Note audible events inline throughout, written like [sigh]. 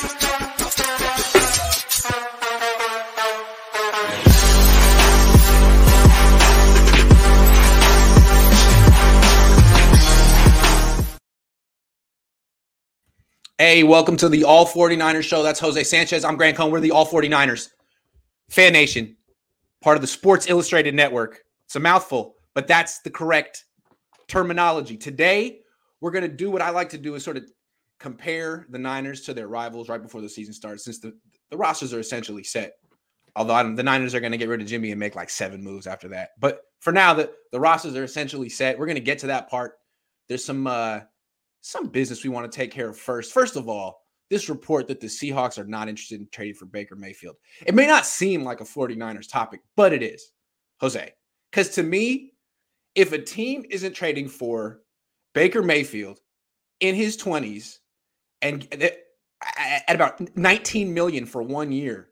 Hey, welcome to the All 49ers show. That's Jose Sanchez. I'm Grant Cohn. We're the All 49ers. Fan Nation, part of the Sports Illustrated Network. It's a mouthful, but that's the correct terminology. Today, we're going to do what I like to do is sort of compare the Niners to their rivals right before the season starts, since the, the rosters are essentially set. Although the Niners are going to get rid of Jimmy and make like seven moves after that. But for now, the, the rosters are essentially set. We're going to get to that part. There's some uh, some business we want to take care of first. First of all, this report that the Seahawks are not interested in trading for Baker Mayfield. It may not seem like a 49ers topic, but it is, Jose. Because to me, if a team isn't trading for Baker Mayfield in his 20s and at about 19 million for one year,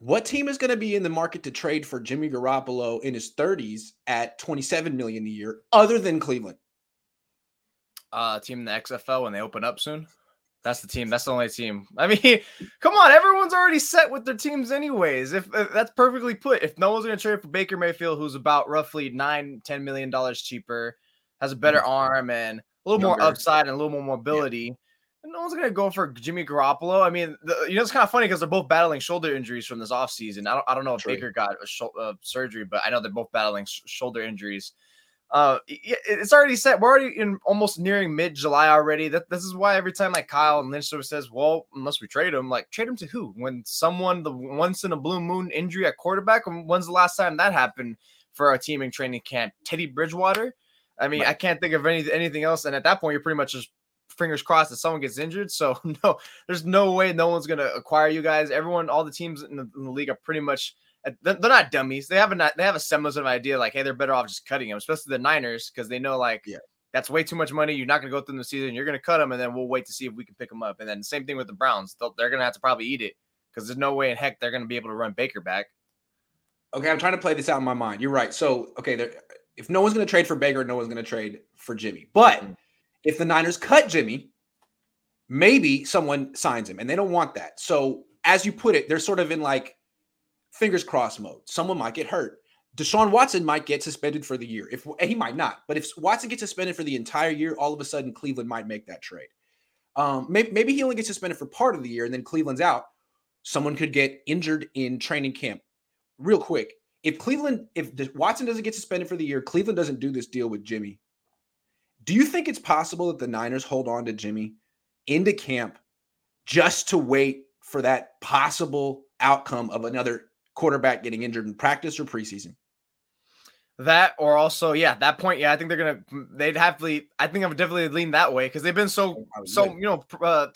what team is going to be in the market to trade for Jimmy Garoppolo in his 30s at 27 million a year other than Cleveland? uh, team in the XFL when they open up soon. That's the team. That's the only team. I mean, [laughs] come on, everyone's already set with their teams, anyways. If, if that's perfectly put, if no one's going to trade for Baker Mayfield, who's about roughly nine, ten million dollars cheaper, has a better mm-hmm. arm and a little Younger. more upside and a little more mobility. Yeah. No one's going to go for Jimmy Garoppolo. I mean, the, you know, it's kind of funny because they're both battling shoulder injuries from this offseason. I don't, I don't know if True. Baker got a sh- uh, surgery, but I know they're both battling sh- shoulder injuries. Uh, it's already set. We're already in almost nearing mid July already. That this is why every time like Kyle and Lynch sort of says, "Well, unless we trade him, like trade him to who?" When someone the once in a blue moon injury at quarterback. When's the last time that happened for our team in training camp? Teddy Bridgewater. I mean, right. I can't think of any anything else. And at that point, you're pretty much just fingers crossed that someone gets injured. So [laughs] no, there's no way no one's gonna acquire you guys. Everyone, all the teams in the, in the league are pretty much they're not dummies. They have a they have a semblance of an idea like, hey, they're better off just cutting them, especially the Niners, because they know like, yeah, that's way too much money. You're not going to go through the season. You're going to cut them, and then we'll wait to see if we can pick them up. And then same thing with the Browns. they are going to have to probably eat it because there's no way in heck they're going to be able to run Baker back. Okay, I'm trying to play this out in my mind. You're right. So okay, if no one's going to trade for Baker, no one's going to trade for Jimmy. But mm. If the Niners cut Jimmy, maybe someone signs him, and they don't want that. So as you put it, they're sort of in like fingers crossed mode. Someone might get hurt. Deshaun Watson might get suspended for the year. If he might not, but if Watson gets suspended for the entire year, all of a sudden Cleveland might make that trade. Um, maybe, maybe he only gets suspended for part of the year, and then Cleveland's out. Someone could get injured in training camp. Real quick, if Cleveland, if Watson doesn't get suspended for the year, Cleveland doesn't do this deal with Jimmy. Do you think it's possible that the Niners hold on to Jimmy into camp just to wait for that possible outcome of another quarterback getting injured in practice or preseason. That or also, yeah, that point, yeah, I think they're gonna they'd have to. I think I would definitely lean that way because they've been so so you know, uh,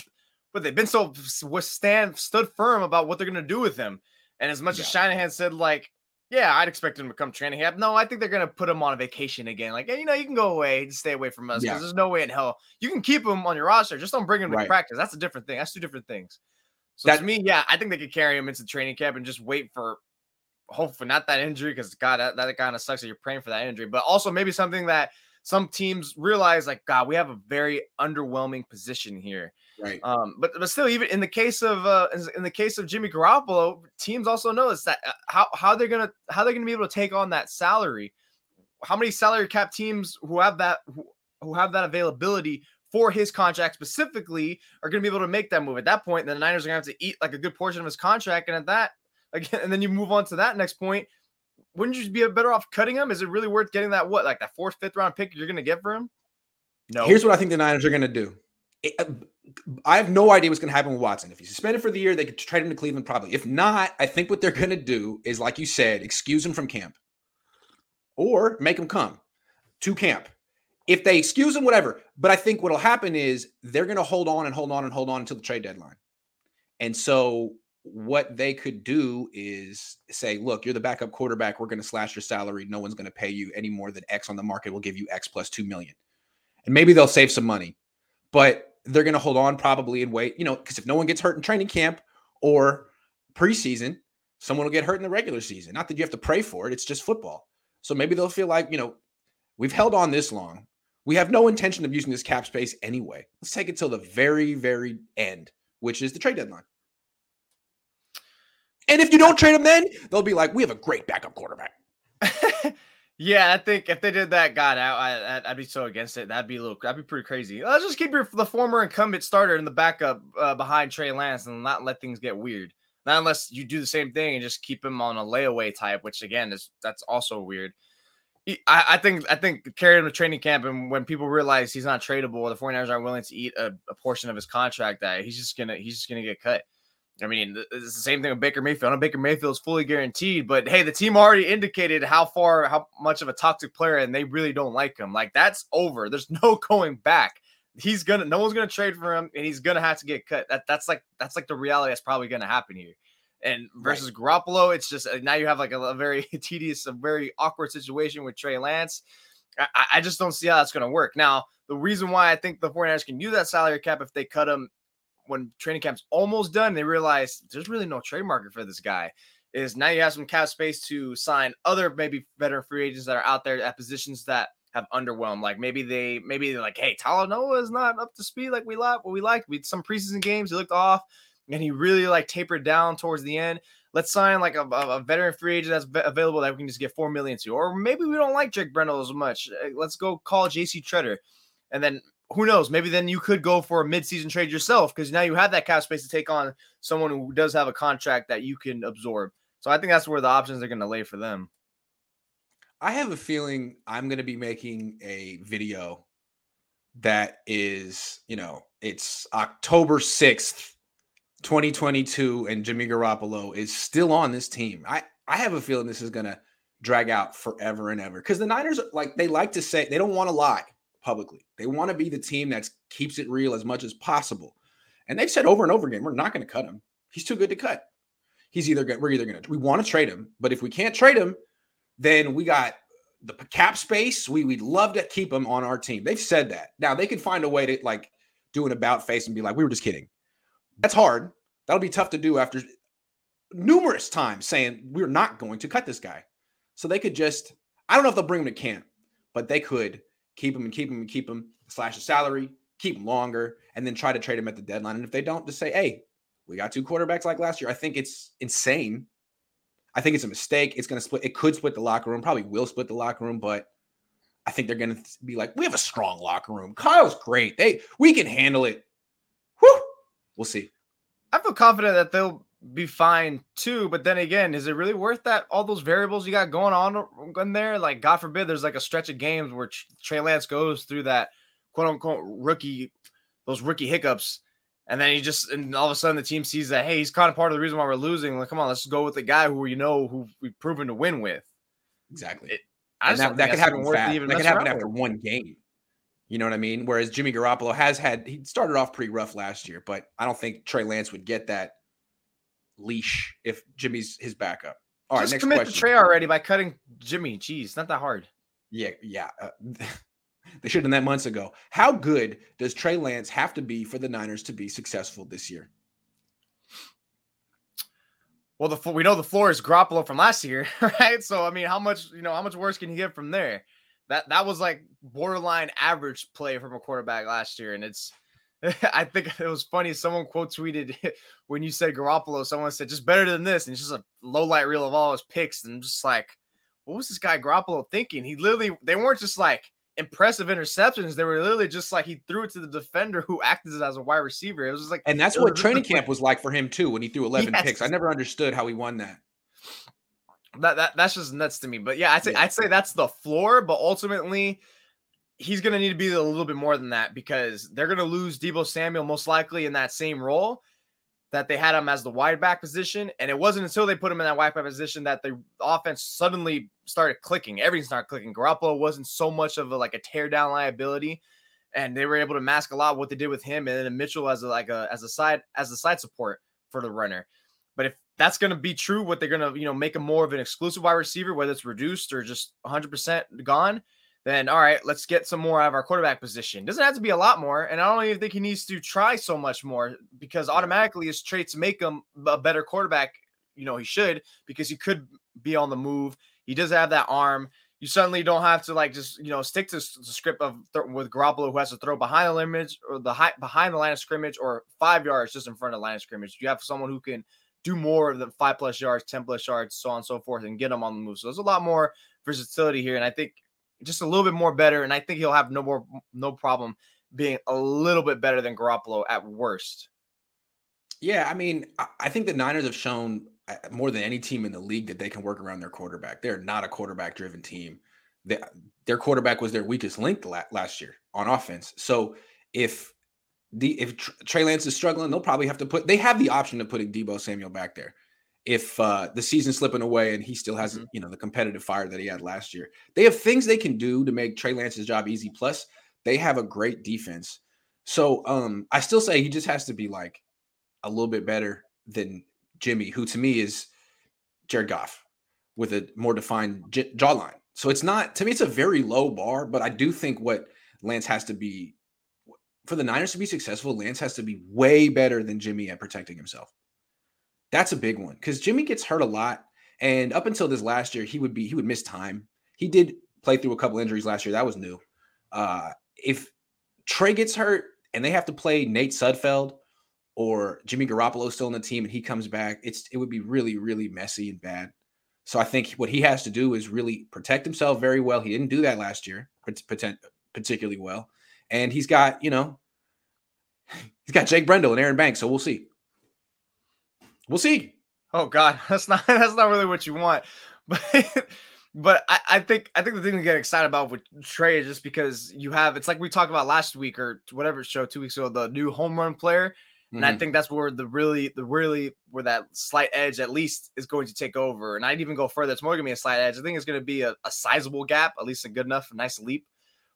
but they've been so withstand stood firm about what they're gonna do with him. And as much yeah. as Shanahan said, like, yeah, I'd expect him to come training camp. No, I think they're gonna put him on a vacation again. Like, hey, you know, you can go away, just stay away from us because yeah. there's no way in hell you can keep him on your roster. Just don't bring him to right. practice. That's a different thing. That's two different things. So that, to me, yeah, I think they could carry him into training camp and just wait for hopefully not that injury because God, that, that kind of sucks that you're praying for that injury, but also maybe something that some teams realize like God, we have a very underwhelming position here. Right. Um, but but still, even in the case of uh, in the case of Jimmy Garoppolo, teams also notice that uh, how how they're gonna how they're gonna be able to take on that salary. How many salary cap teams who have that who, who have that availability for his contract specifically are going to be able to make that move. At that point, the Niners are going to have to eat like a good portion of his contract. And at that, [laughs] again, and then you move on to that next point. Wouldn't you be better off cutting him? Is it really worth getting that what like that fourth, fifth round pick you're going to get for him? No. Here's what I think the Niners are going to do. Uh, I have no idea what's going to happen with Watson. If he's suspended for the year, they could trade him to Cleveland probably. If not, I think what they're going to do is, like you said, excuse him from camp or make him come to camp if they excuse him, whatever. But I think what'll happen is they're going to hold on and hold on and hold on until the trade deadline. And so what they could do is say, look, you're the backup quarterback. We're going to slash your salary. No one's going to pay you any more than X on the market. We'll give you X plus two million. And maybe they'll save some money, but they're going to hold on probably and wait, you know, because if no one gets hurt in training camp or preseason, someone will get hurt in the regular season. Not that you have to pray for it, it's just football. So maybe they'll feel like, you know, we've held on this long. We have no intention of using this cap space anyway. Let's take it till the very, very end which is the trade deadline. And if you don't trade him then, they'll be like, we have a great backup quarterback. [laughs] yeah, I think if they did that, God, I, I, would be so against it. That'd be a little, that'd be pretty crazy. Let's just keep your the former incumbent starter in the backup uh, behind Trey Lance and not let things get weird. Not unless you do the same thing and just keep him on a layaway type, which again is that's also weird. I, I think I think carry him to training camp, and when people realize he's not tradable, the 49ers aren't willing to eat a, a portion of his contract that he's just gonna he's just gonna get cut. I mean, it's the same thing with Baker Mayfield. I know Baker Mayfield is fully guaranteed, but hey, the team already indicated how far, how much of a toxic player, and they really don't like him. Like that's over. There's no [laughs] going back. He's gonna, no one's gonna trade for him, and he's gonna have to get cut. That that's like that's like the reality that's probably gonna happen here. And versus right. Garoppolo, it's just uh, now you have like a, a, very [laughs] tedious, a very awkward situation with Trey Lance. I, I just don't see how that's going to work. Now, the reason why I think the 49ers can use that salary cap if they cut him when training camp's almost done, they realize there's really no trade market for this guy. Is now you have some cap space to sign other maybe veteran free agents that are out there at positions that have underwhelmed. Like maybe they maybe they're like, hey, Talanoa is not up to speed like we like what we like. We some preseason games he looked off and he really like tapered down towards the end. Let's sign like a, a veteran free agent that's available that we can just get four million to, or maybe we don't like Jake Brendel as much. Let's go call JC Tretter, and then who knows? Maybe then you could go for a midseason trade yourself because now you have that cap space to take on someone who does have a contract that you can absorb. So I think that's where the options are going to lay for them. I have a feeling I'm going to be making a video that is, you know, it's October 6th, 2022, and Jimmy Garoppolo is still on this team. I, I have a feeling this is going to drag out forever and ever because the Niners, like, they like to say they don't want to lie publicly. They want to be the team that keeps it real as much as possible. And they've said over and over again, we're not going to cut him. He's too good to cut. He's either we're either going to we want to trade him, but if we can't trade him, then we got the cap space. We we'd love to keep him on our team. They've said that. Now they could find a way to like do an about face and be like, we were just kidding. That's hard. That'll be tough to do after numerous times saying we're not going to cut this guy. So they could just, I don't know if they'll bring him to camp, but they could keep him and keep him and keep him, slash the salary, keep him longer, and then try to trade him at the deadline. And if they don't, just say, hey, we got two quarterbacks like last year. I think it's insane. I think it's a mistake. It's going to split. It could split the locker room. Probably will split the locker room, but I think they're going to be like, we have a strong locker room. Kyle's great. They we can handle it. Whew. We'll see. I feel confident that they'll be fine too. But then again, is it really worth that? All those variables you got going on in there, like God forbid, there's like a stretch of games where Trey Lance goes through that quote unquote rookie, those rookie hiccups, and then he just and all of a sudden the team sees that hey, he's kind of part of the reason why we're losing. Like, come on, let's go with the guy who you know who we've proven to win with. Exactly. It, I that, that could happen fast. That could happen after with. one game. You know what I mean? Whereas Jimmy Garoppolo has had he started off pretty rough last year, but I don't think Trey Lance would get that leash if Jimmy's his backup. All Just right, next commit question. the already by cutting Jimmy. Jeez, not that hard. Yeah, yeah. Uh, [laughs] they should have done that months ago. How good does Trey Lance have to be for the Niners to be successful this year? Well, the we know the floor is Garoppolo from last year, [laughs] right? So I mean, how much you know? How much worse can you get from there? That that was like borderline average play from a quarterback last year, and it's [laughs] I think it was funny. Someone quote tweeted [laughs] when you said Garoppolo, someone said just better than this, and it's just a low light reel of all his picks. And I'm just like, what was this guy Garoppolo thinking? He literally, they weren't just like impressive interceptions. They were literally just like he threw it to the defender who acted as a wide receiver. It was just like, and that's what training camp was like for him too when he threw 11 yes. picks. I never understood how he won that. That, that that's just nuts to me. But yeah, I'd say yeah. I'd say that's the floor. But ultimately, he's going to need to be a little bit more than that because they're going to lose Deebo Samuel most likely in that same role that they had him as the wide back position. And it wasn't until they put him in that wide back position that the offense suddenly started clicking. Everything started clicking. Garoppolo wasn't so much of a, like a tear down liability. And they were able to mask a lot what they did with him and then Mitchell as a, like a as a side as a side support for the runner. But if that's going to be true, what they're going to you know make him more of an exclusive wide receiver, whether it's reduced or just 100% gone, then all right, let's get some more out of our quarterback position. Doesn't have to be a lot more, and I don't even think he needs to try so much more because automatically his traits make him a better quarterback. You know, he should because he could be on the move. He does have that arm. you suddenly don't have to like just you know stick to the script of th- with Garoppolo who has to throw behind the limits or the high behind the line of scrimmage or five yards just in front of the line of scrimmage. You have someone who can do more of the five plus yards, ten plus yards, so on and so forth, and get them on the move. So there's a lot more versatility here, and I think just a little bit more better. And I think he'll have no more no problem being a little bit better than Garoppolo at worst. Yeah, I mean, I think the Niners have shown uh, more than any team in the league that they can work around their quarterback. They're not a quarterback driven team. They, their quarterback was their weakest link last year on offense. So if the if Trey Lance is struggling, they'll probably have to put. They have the option of putting Deebo Samuel back there if uh, the season's slipping away and he still has mm-hmm. you know the competitive fire that he had last year. They have things they can do to make Trey Lance's job easy. Plus, they have a great defense. So um, I still say he just has to be like a little bit better than Jimmy, who to me is Jared Goff with a more defined j- jawline. So it's not to me, it's a very low bar, but I do think what Lance has to be for the Niners to be successful, Lance has to be way better than Jimmy at protecting himself. That's a big one because Jimmy gets hurt a lot. And up until this last year, he would be he would miss time. He did play through a couple injuries last year. That was new. Uh, if Trey gets hurt and they have to play Nate Sudfeld or Jimmy Garoppolo still in the team and he comes back, it's it would be really, really messy and bad. So I think what he has to do is really protect himself very well. He didn't do that last year, particularly well. And he's got, you know, [laughs] he's got Jake Brendel and Aaron Banks. So we'll see. We'll see. Oh God, [laughs] that's not [laughs] that's not really what you want. [laughs] But but I, I think I think the thing to get excited about with Trey is just because you have it's like we talked about last week or whatever show two weeks ago, the new home run player. And mm-hmm. I think that's where the really, the really, where that slight edge at least is going to take over. And I'd even go further. It's more going to be a slight edge. I think it's going to be a, a sizable gap, at least a good enough, a nice leap,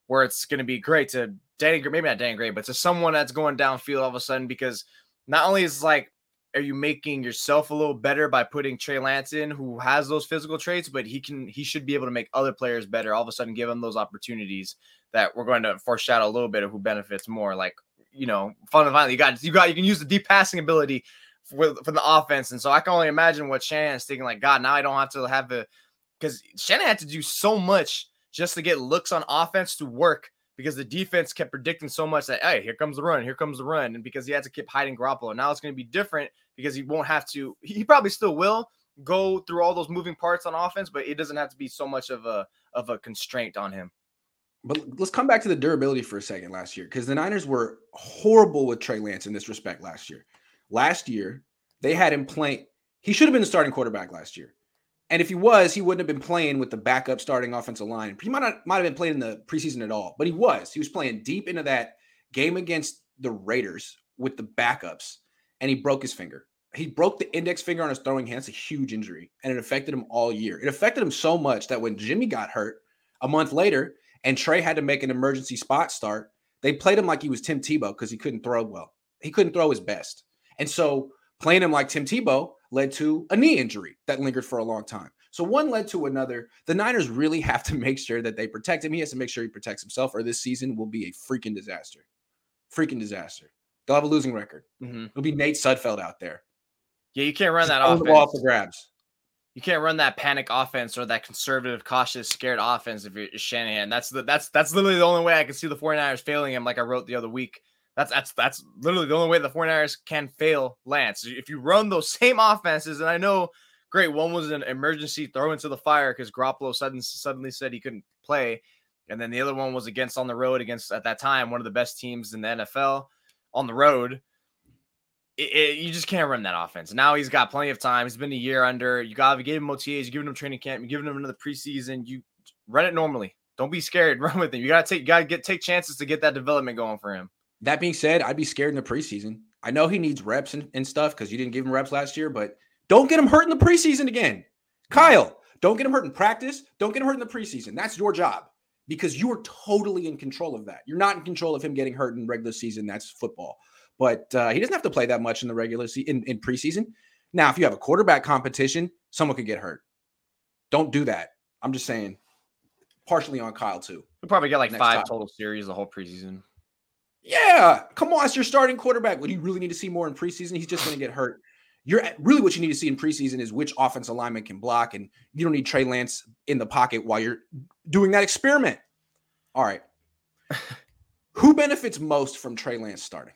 where it's going to be great to Danny, maybe not Danny Gray, but to someone that's going downfield all of a sudden because not only is like, are you making yourself a little better by putting Trey Lance in, who has those physical traits, but he can, he should be able to make other players better. All of a sudden, give them those opportunities that we're going to foreshadow a little bit of who benefits more. Like you know, fundamentally, you got you got you can use the deep passing ability for, for the offense. And so I can only imagine what Shanahan's thinking, like, God, now I don't have to have the because Shanahan had to do so much just to get looks on offense to work because the defense kept predicting so much that hey, here comes the run, here comes the run, and because he had to keep hiding Garoppolo. Now it's going to be different because he won't have to. He probably still will go through all those moving parts on offense, but it doesn't have to be so much of a of a constraint on him. But let's come back to the durability for a second last year because the Niners were horrible with Trey Lance in this respect last year. Last year, they had him playing. He should have been the starting quarterback last year. And if he was, he wouldn't have been playing with the backup starting offensive line. He might not might have been playing in the preseason at all, but he was. He was playing deep into that game against the Raiders with the backups, and he broke his finger. He broke the index finger on his throwing hand. It's a huge injury, and it affected him all year. It affected him so much that when Jimmy got hurt a month later, and Trey had to make an emergency spot start, they played him like he was Tim Tebow because he couldn't throw well. He couldn't throw his best. And so playing him like Tim Tebow led to a knee injury that lingered for a long time. So one led to another. The Niners really have to [laughs] make sure that they protect him. He has to make sure he protects himself, or this season will be a freaking disaster. Freaking disaster. They'll have a losing record. Mm-hmm. It'll be Nate Sudfeld out there. Yeah, you can't run that off. The ball for grabs. You can't run that panic offense or that conservative, cautious, scared offense if you're Shanahan. That's the that's that's literally the only way I can see the 49ers failing him, like I wrote the other week. That's that's that's literally the only way the 49ers can fail Lance. If you run those [laughs] same offenses, and I know great, one was an emergency throw into the fire because Garoppolo sudden, suddenly said he couldn't play. And then the other one was against on the road against at that time one of the best teams in the NFL on the road it, it, you just can't run that offense. Now he's got plenty of time. He's been a year under. You got to give him OTAs, you're giving him training camp, you're giving him another preseason. You run it normally. Don't be scared. [laughs] Run with him. You gotta take you gotta get take chances to get that development going for him. That being said, I'd be scared in the preseason. I know he needs reps and, and stuff because you didn't give him reps last year, but don't get him hurt in the preseason again. Kyle, don't get him hurt in practice. Don't get him hurt in the preseason. That's your job because you are totally in control of that. You're not in control of him getting hurt in regular season. That's football but uh, he doesn't have to play that much in the regular season in, in preseason. Now, if you have a quarterback competition, someone could get hurt. Don't do that. I'm just saying, partially on Kyle too. He'll probably get like five time. total series the whole preseason. Yeah, come on, it's your starting quarterback. What do you really need to see more in preseason? He's just going to get hurt. You're really what you need to see in preseason is which offensive lineman can block, and you don't need Trey Lance in the pocket while you're doing that experiment. All right. [laughs] Who benefits most from Trey Lance starting?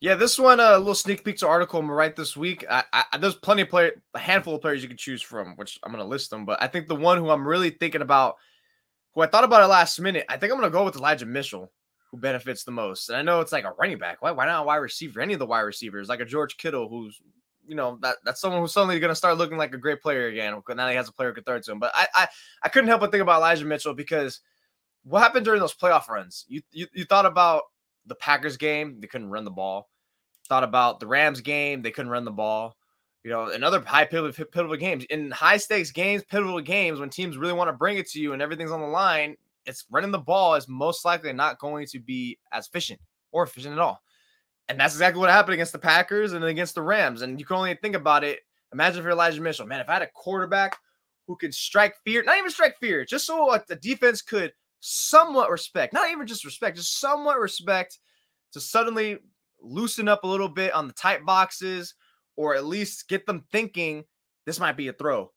Yeah, this one uh, a little sneak peek to article I'm gonna write this week. I, I, there's plenty of player, a handful of players you can choose from, which I'm gonna list them. But I think the one who I'm really thinking about, who I thought about it last minute, I think I'm gonna go with Elijah Mitchell, who benefits the most. And I know it's like a running back. Why, why not a wide receiver? Any of the wide receivers, like a George Kittle, who's you know that that's someone who's suddenly going to start looking like a great player again. Now he has a player who can throw to him. But I, I I couldn't help but think about Elijah Mitchell because what happened during those playoff runs? You you, you thought about the Packers game, they couldn't run the ball thought about the Rams game, they couldn't run the ball. You know, another high pivotal, pivotal games, in high stakes games, pivotal games, when teams really want to bring it to you and everything's on the line, it's running the ball is most likely not going to be as efficient or efficient at all. And that's exactly what happened against the Packers and against the Rams. And you can only think about it. Imagine if Elijah Mitchell, man, if I had a quarterback who could strike fear, not even strike fear, just so the defense could somewhat respect, not even just respect, just somewhat respect to suddenly loosen up a little bit on the tight boxes or at least get them thinking this might be a throw.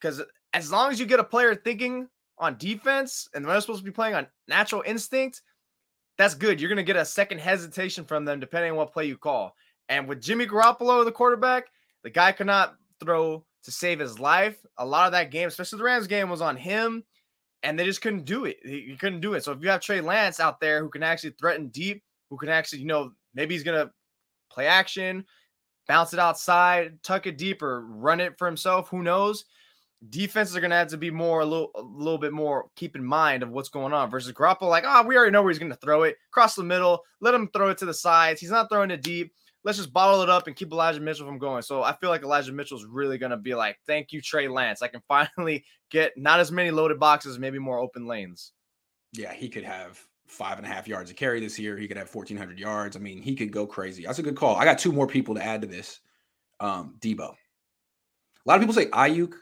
Because as long as you get a player thinking on defense and they're supposed to be playing on natural instinct, that's good. You're going to get a second hesitation from them depending on what play you call. And with Jimmy Garoppolo, the quarterback, the guy could not throw to save his life. A lot of that game, especially the Rams game, was on him, and they just couldn't do it. He couldn't do it. So if you have Trey Lance out there who can actually threaten deep, who can actually, you know, Maybe he's going to play action, bounce it outside, tuck it deeper, run it for himself. Who knows? Defenses are going to have to be more a little, a little bit more keep in mind of what's going on versus Garoppolo. Like, oh, we already know where he's going to throw it across the middle. Let him throw it to the sides. He's not throwing it deep. Let's just bottle it up and keep Elijah Mitchell from going. So I feel like Elijah Mitchell's really going to be like, thank you, Trey Lance. I can [laughs] finally get not as many loaded boxes, maybe more open lanes. Yeah, he could have five and a half yards a carry this year. He could have 1,400 yards. I mean, he could go crazy. That's a good call. I got two more people to add to this. Um, Deebo. A lot of people say Aiyuk,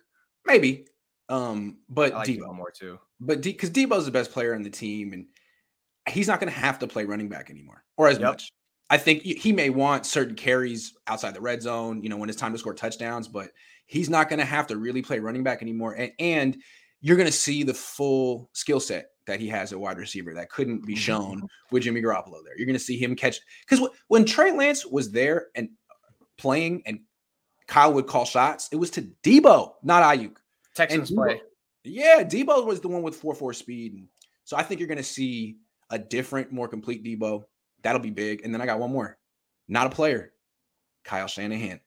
maybe. Um, but like Deebo more too. But because De- Deebo's the best player on the team, and he's not going to have to play running back anymore or as yep. much. I think he may want certain carries outside the red zone, you know, when it's time to score touchdowns, but he's not going to have to really play running back anymore. And, and you're going to see the full skill set that he has at wide receiver that couldn't be [laughs] shown with Jimmy Garoppolo there. You're going to see him catch because when Trey Lance was there and playing and Kyle would call shots, it was to Deebo, not Aiyuk. Texans Deebo, play. Yeah, Deebo was the one with 4 4 speed. And so I think you're going to see a different, more complete Deebo. That'll be big. And then I got one more. Not a player. Kyle Shanahan.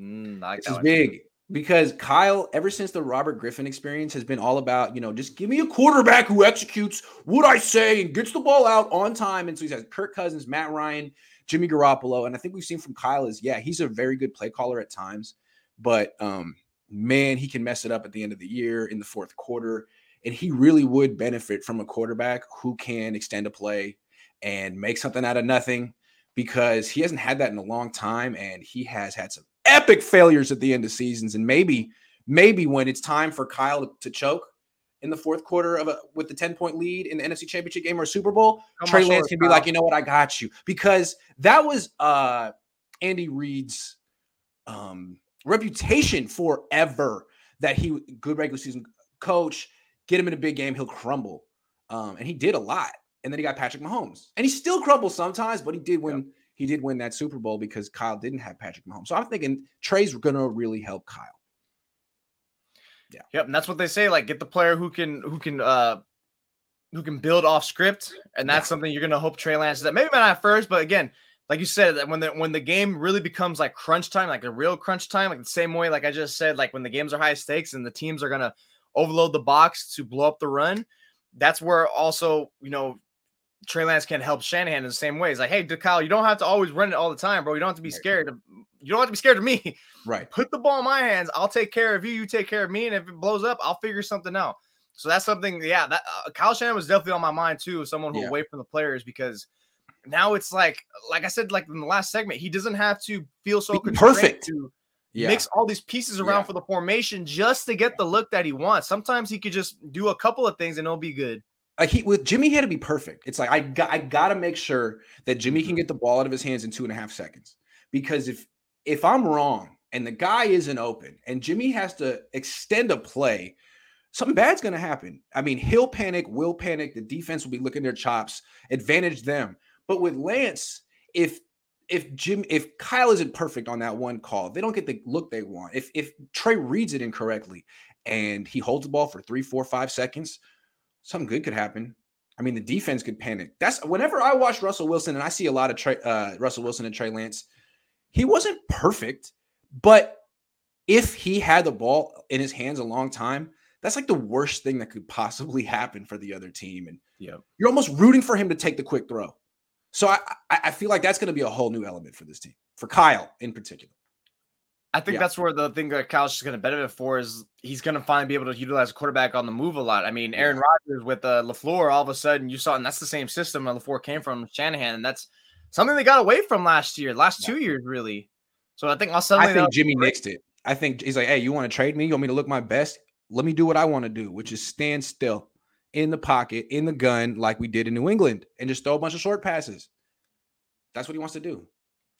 Mm, like this is big because Kyle, ever since the Robert Griffin experience, has been all about, you know, just give me a quarterback who executes what I say and gets the ball out on time. And so he has Kirk Cousins, Matt Ryan, Jimmy Garoppolo. And I think we've seen from Kyle is, yeah, he's a very good play caller at times, but um, man, he can mess it up at the end of the year in the fourth quarter. And he really would benefit from a quarterback who can extend a play and make something out of nothing because he hasn't had that in a long time and he has had some epic failures at the end of seasons. And maybe, maybe when it's time for Kyle to choke in the fourth quarter of a with the 10 point lead in the NFC championship game or Super Bowl, Come Trey Lance can be like, you know what, I got you. Because that was uh Andy Reid's um reputation forever that he good regular season coach, get him in a big game, he'll crumble. Um, and he did a lot. And then he got Patrick Mahomes. And he still crumbles sometimes, but he did win yep he did win that Super Bowl because Kyle didn't have Patrick Mahomes. So I'm thinking Trey's going to really help Kyle. Yeah. Yep, and that's what they say like get the player who can who can uh who can build off script and that's yeah. something you're to hope Trey Lance that maybe not at first, but again, like you said that when the when the game really becomes like crunch time, like a real crunch time, like the same way like I just said like when the games are high stakes and the teams are to overload the box to blow up the run, that's where also, you know, Trey Lance can help Shanahan in the same way. It's like, hey, Kyle, you don't have to always run it all the time, bro. You don't have to be scared. Of, you don't have to be scared of me. Right. Put the ball in my hands. I'll take care of you. You take care of me. And if it blows up, I'll figure something out. So that's something. Yeah, that uh, Kyle Shanahan was definitely on my mind too. Someone who yeah. away from the players because now it's like, like I said, like in the last segment, he doesn't have to feel so perfect to yeah. mix all these pieces around yeah. for the formation just to get the look that he wants. Sometimes he could just do a couple of things and it'll be good like he with Jimmy, he had to be perfect. It's like I got I gotta make sure that Jimmy can mm-hmm. get the ball out of his hands in two and a half seconds. Because if if I'm wrong and the guy isn't open and Jimmy has to extend a play, something bad's going to happen. I mean, he'll panic, will panic. The defense will be looking their chops, advantage them. But with Lance, if if Jim if Kyle isn't perfect on that one call, they don't get the look they want. If if Trey reads it incorrectly and he holds the ball for three, four, five seconds, something good could happen. I mean, the defense could panic. That's whenever I watch Russell Wilson and I see a lot of Trey, uh, Russell Wilson and Trey Lance, he wasn't perfect, but if he had the ball in his hands a long time, that's like the worst thing that could possibly [laughs] happen for the other team. And yeah, you're almost rooting for him to take the quick throw. So I, I feel like that's going to be a whole new element for this team, for Kyle in particular. I think yeah. that's where the thing that Kyle's just going to benefit for is he's going to finally be able to utilize a quarterback on the move a lot. I mean, Aaron Rodgers with uh, LaFleur, all of a sudden you saw, and that's the same system that LaFleur came from Shanahan, and that's something they got away from last year, last two years, really. So I think I'll I think Jimmy nixed it. I think he's like, hey, you want to trade me? You want me to look my best? Let me do what I want to do, which is stand still in the pocket, in the gun, like we did in New England, and just throw a bunch of short passes. That's what he wants to do.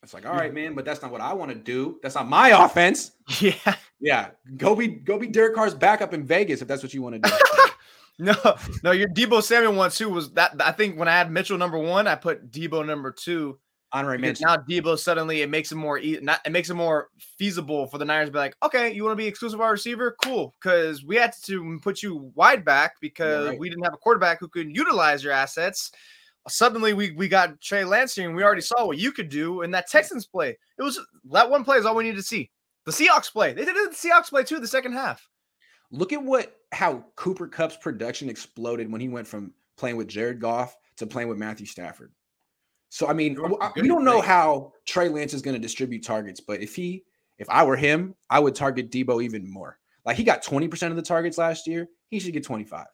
It's like, all right, man, but that's not what I want to do. That's not my offense. [laughs] Yeah. Yeah. Go be go be Derek Carr's backup in Vegas if that's what you want to do. [laughs] [laughs] no, no, your Deebo Samuel one too was that I think when I had Mitchell number one, I put Deebo number two. Honorary mention. Now Deebo suddenly it makes it more not it makes it more feasible for the Niners to be like, okay, you want to be exclusive wide receiver? Cool. Because we had to put you wide back because right. we didn't have a quarterback who could utilize your assets suddenly we we got Trey Lance here, and we already saw what you could do in that Texans play. It was that one play is all we needed to see. The Seahawks play. They did it the Seahawks play too. The second half. Look at what how Cooper Kupp's production exploded when he went from playing with Jared Goff to playing with Matthew Stafford. So I mean, we don't know how Trey Lance is going to distribute targets, but if he, if I were him, I would target Deebo even more. Like he got 20% of the targets last year, he should get 25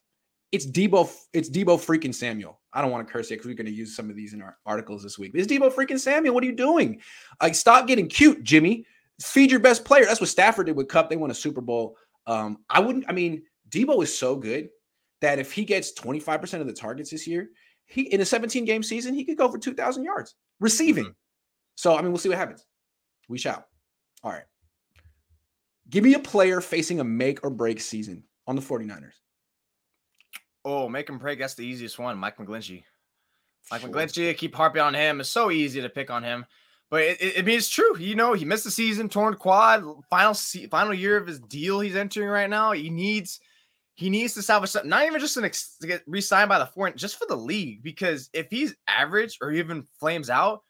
it's Deebo, it's Deebo freaking Samuel. I don't want to curse it because we're going to use some of these in our articles this week. It's Deebo freaking Samuel. What are you doing? Like, stop getting cute, Jimmy. Feed your best player. That's what Stafford did with Kupp. They won a Super Bowl. Um, I wouldn't. I mean, Deebo is so good that if he gets 25% of the targets this year, he in a 17 game season, he could go for 2,000 yards receiving. Mm-hmm. So, I mean, we'll see what happens. We shall. All right. Give me a player facing a make or break season on the 49ers. Oh, make him break. That's the easiest one. Mike McGlinchey. Mike sure. McGlinchey, keep harping on him. It's so easy to pick on him. But it, it, I mean, it's true. You know, he missed the season, torn quad, final final year of his deal he's entering right now. He needs he needs to salvage something, not even just an ex- to get re-signed by the foreign, just for the league. Because if he's average or even flames out,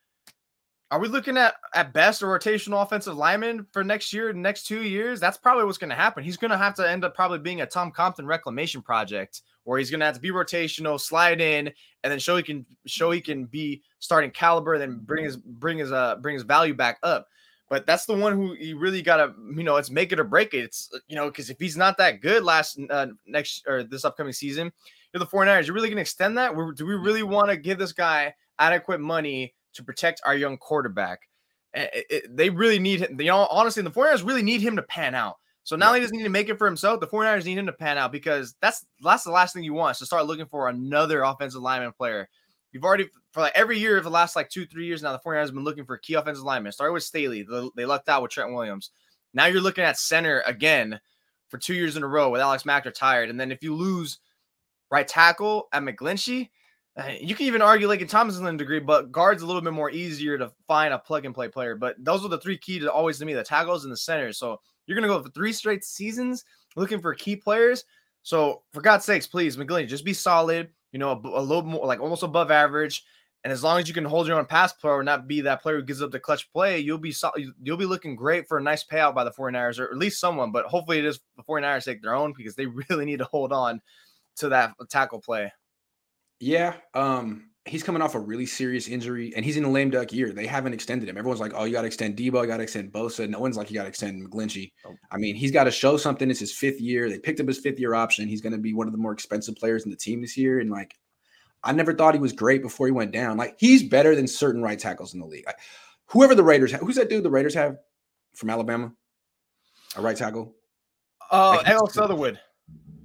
are we looking at at best a rotational offensive lineman for next year, next two years? That's probably what's going to happen. He's going to have to end up probably being a Tom Compton reclamation project, where he's going to have to be rotational, slide in, and then show he can show he can be starting caliber, then bring his bring his uh bring his value back up. But that's the one who you really got to you know it's make it or break it. It's you know because if he's not that good last uh, next or this upcoming season, you're the 49ers. You're really going to extend that? Do we really want to give this guy adequate money? to protect our young quarterback. It, it, they really need him. You know, honestly, the 49ers really need him to pan out. So now yeah. he doesn't need to make it for himself. The 49ers need him to pan out because that's that's the last thing you want is to start looking for another offensive lineman player. You've already for like every year of the last like two, three years now, the 49ers have been looking for key offensive lineman. Started with Staley. They lucked out with Trent Williams. Now you're looking at center again for two years in a row with Alex Mack retired. And then if you lose right tackle at McGlinchey, uh, you can even argue like in Thomas's degree, but guard's a little bit more easier to find a plug and play player. But those are the three key to always to me the tackles and the centers. So you're gonna go for three straight seasons looking for key players. So for God's sakes, please, McGlinchey, just be solid. You know, a, a, little more like almost above average. And as long as you can hold your own pass player and not be that player who gives up the clutch play, you'll be you'll be looking great for a nice payout by the 49ers or at least someone. But hopefully it is the 49ers take their own because they [laughs] really need to hold on to that tackle play. Yeah, um, he's coming off a really serious injury, and he's in a lame duck year. They haven't extended him. Everyone's like, "Oh, you got to extend Deebo, you got to extend Bosa." No one's like, "You got to extend McGlinchey." Oh. I mean, he's got to show something. It's his fifth year. They picked up his fifth year option. He's going to be one of the more expensive players in the team this year. And like, I never thought he was great before he went down. Like, he's better than certain right tackles in the league. whoever the Raiders have, who's that dude the Raiders have from Alabama? A right tackle. Oh, uh, like, Alex Leatherwood.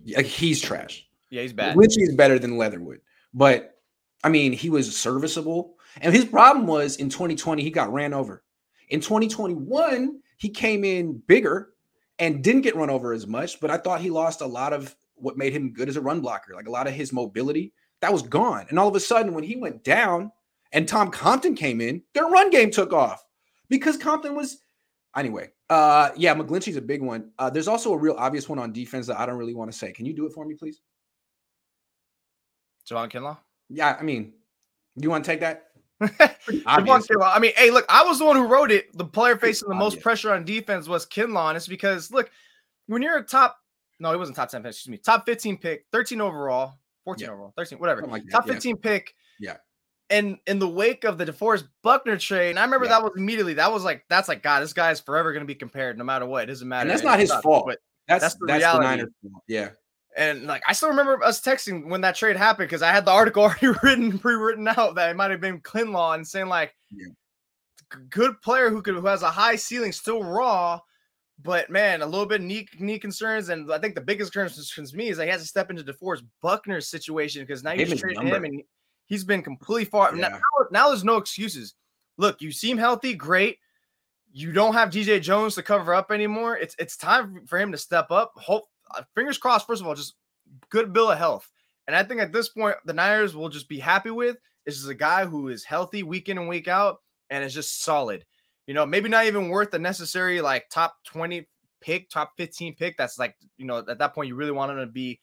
Yeah, he's trash. Yeah, he's bad. McGlinchey is better than Leatherwood. But I mean, he was serviceable. And his problem was in 2020, he got ran over. In 2021, he came in bigger and didn't get run over as much, but I thought he lost a lot of what made him good as a run blocker, like a lot of his mobility that was gone. And all of a sudden, when he went down and Tom Compton came in, their run game took off because Compton was anyway. Uh, yeah, McGlinchey's a big one. Uh, there's also a real obvious one on defense that I don't really want to say. Can you do it for me, please? Javon Kinlaw. Yeah, I mean, you want to take that? [laughs] I mean, hey, look, I was the one who wrote it. The player facing the most pressure on defense was Kinlaw, and it's because look, when you're a top, no, he wasn't top ten, excuse me, top 15 pick, 13 overall, 14 yeah. overall, 13, whatever, like top 15 yeah. pick. Yeah and in the wake of the DeForest Buckner trade, and I remember yeah. that was immediately that was like that's like God, this guy's forever going to be compared no matter what. It doesn't matter. And that's not his fault, but that's that's the that's. The yeah. And like I still remember us texting when that trade happened because I had the article [laughs] already written, pre-written out that it might have been Kinlaw and saying like, yeah. good player who could who has a high ceiling, still raw, but man, a little bit knee knee concerns. And I think the biggest concern to me is that he has to step into DeForest Buckner's situation because now you just traded him and He's been completely far. Yeah. Now, now there's no excuses. Look, you seem healthy, great. You don't have DJ Jones to cover up anymore. It's it's time for him to step up. Hope fingers crossed. First of all, just good bill of health. And I think at this point, the Niners will just be happy with this is a guy who is healthy week in and week out and is just solid. You know, maybe not even worth the necessary like top 20 pick, top 15 pick. That's like, you know, at that point, you really want him to be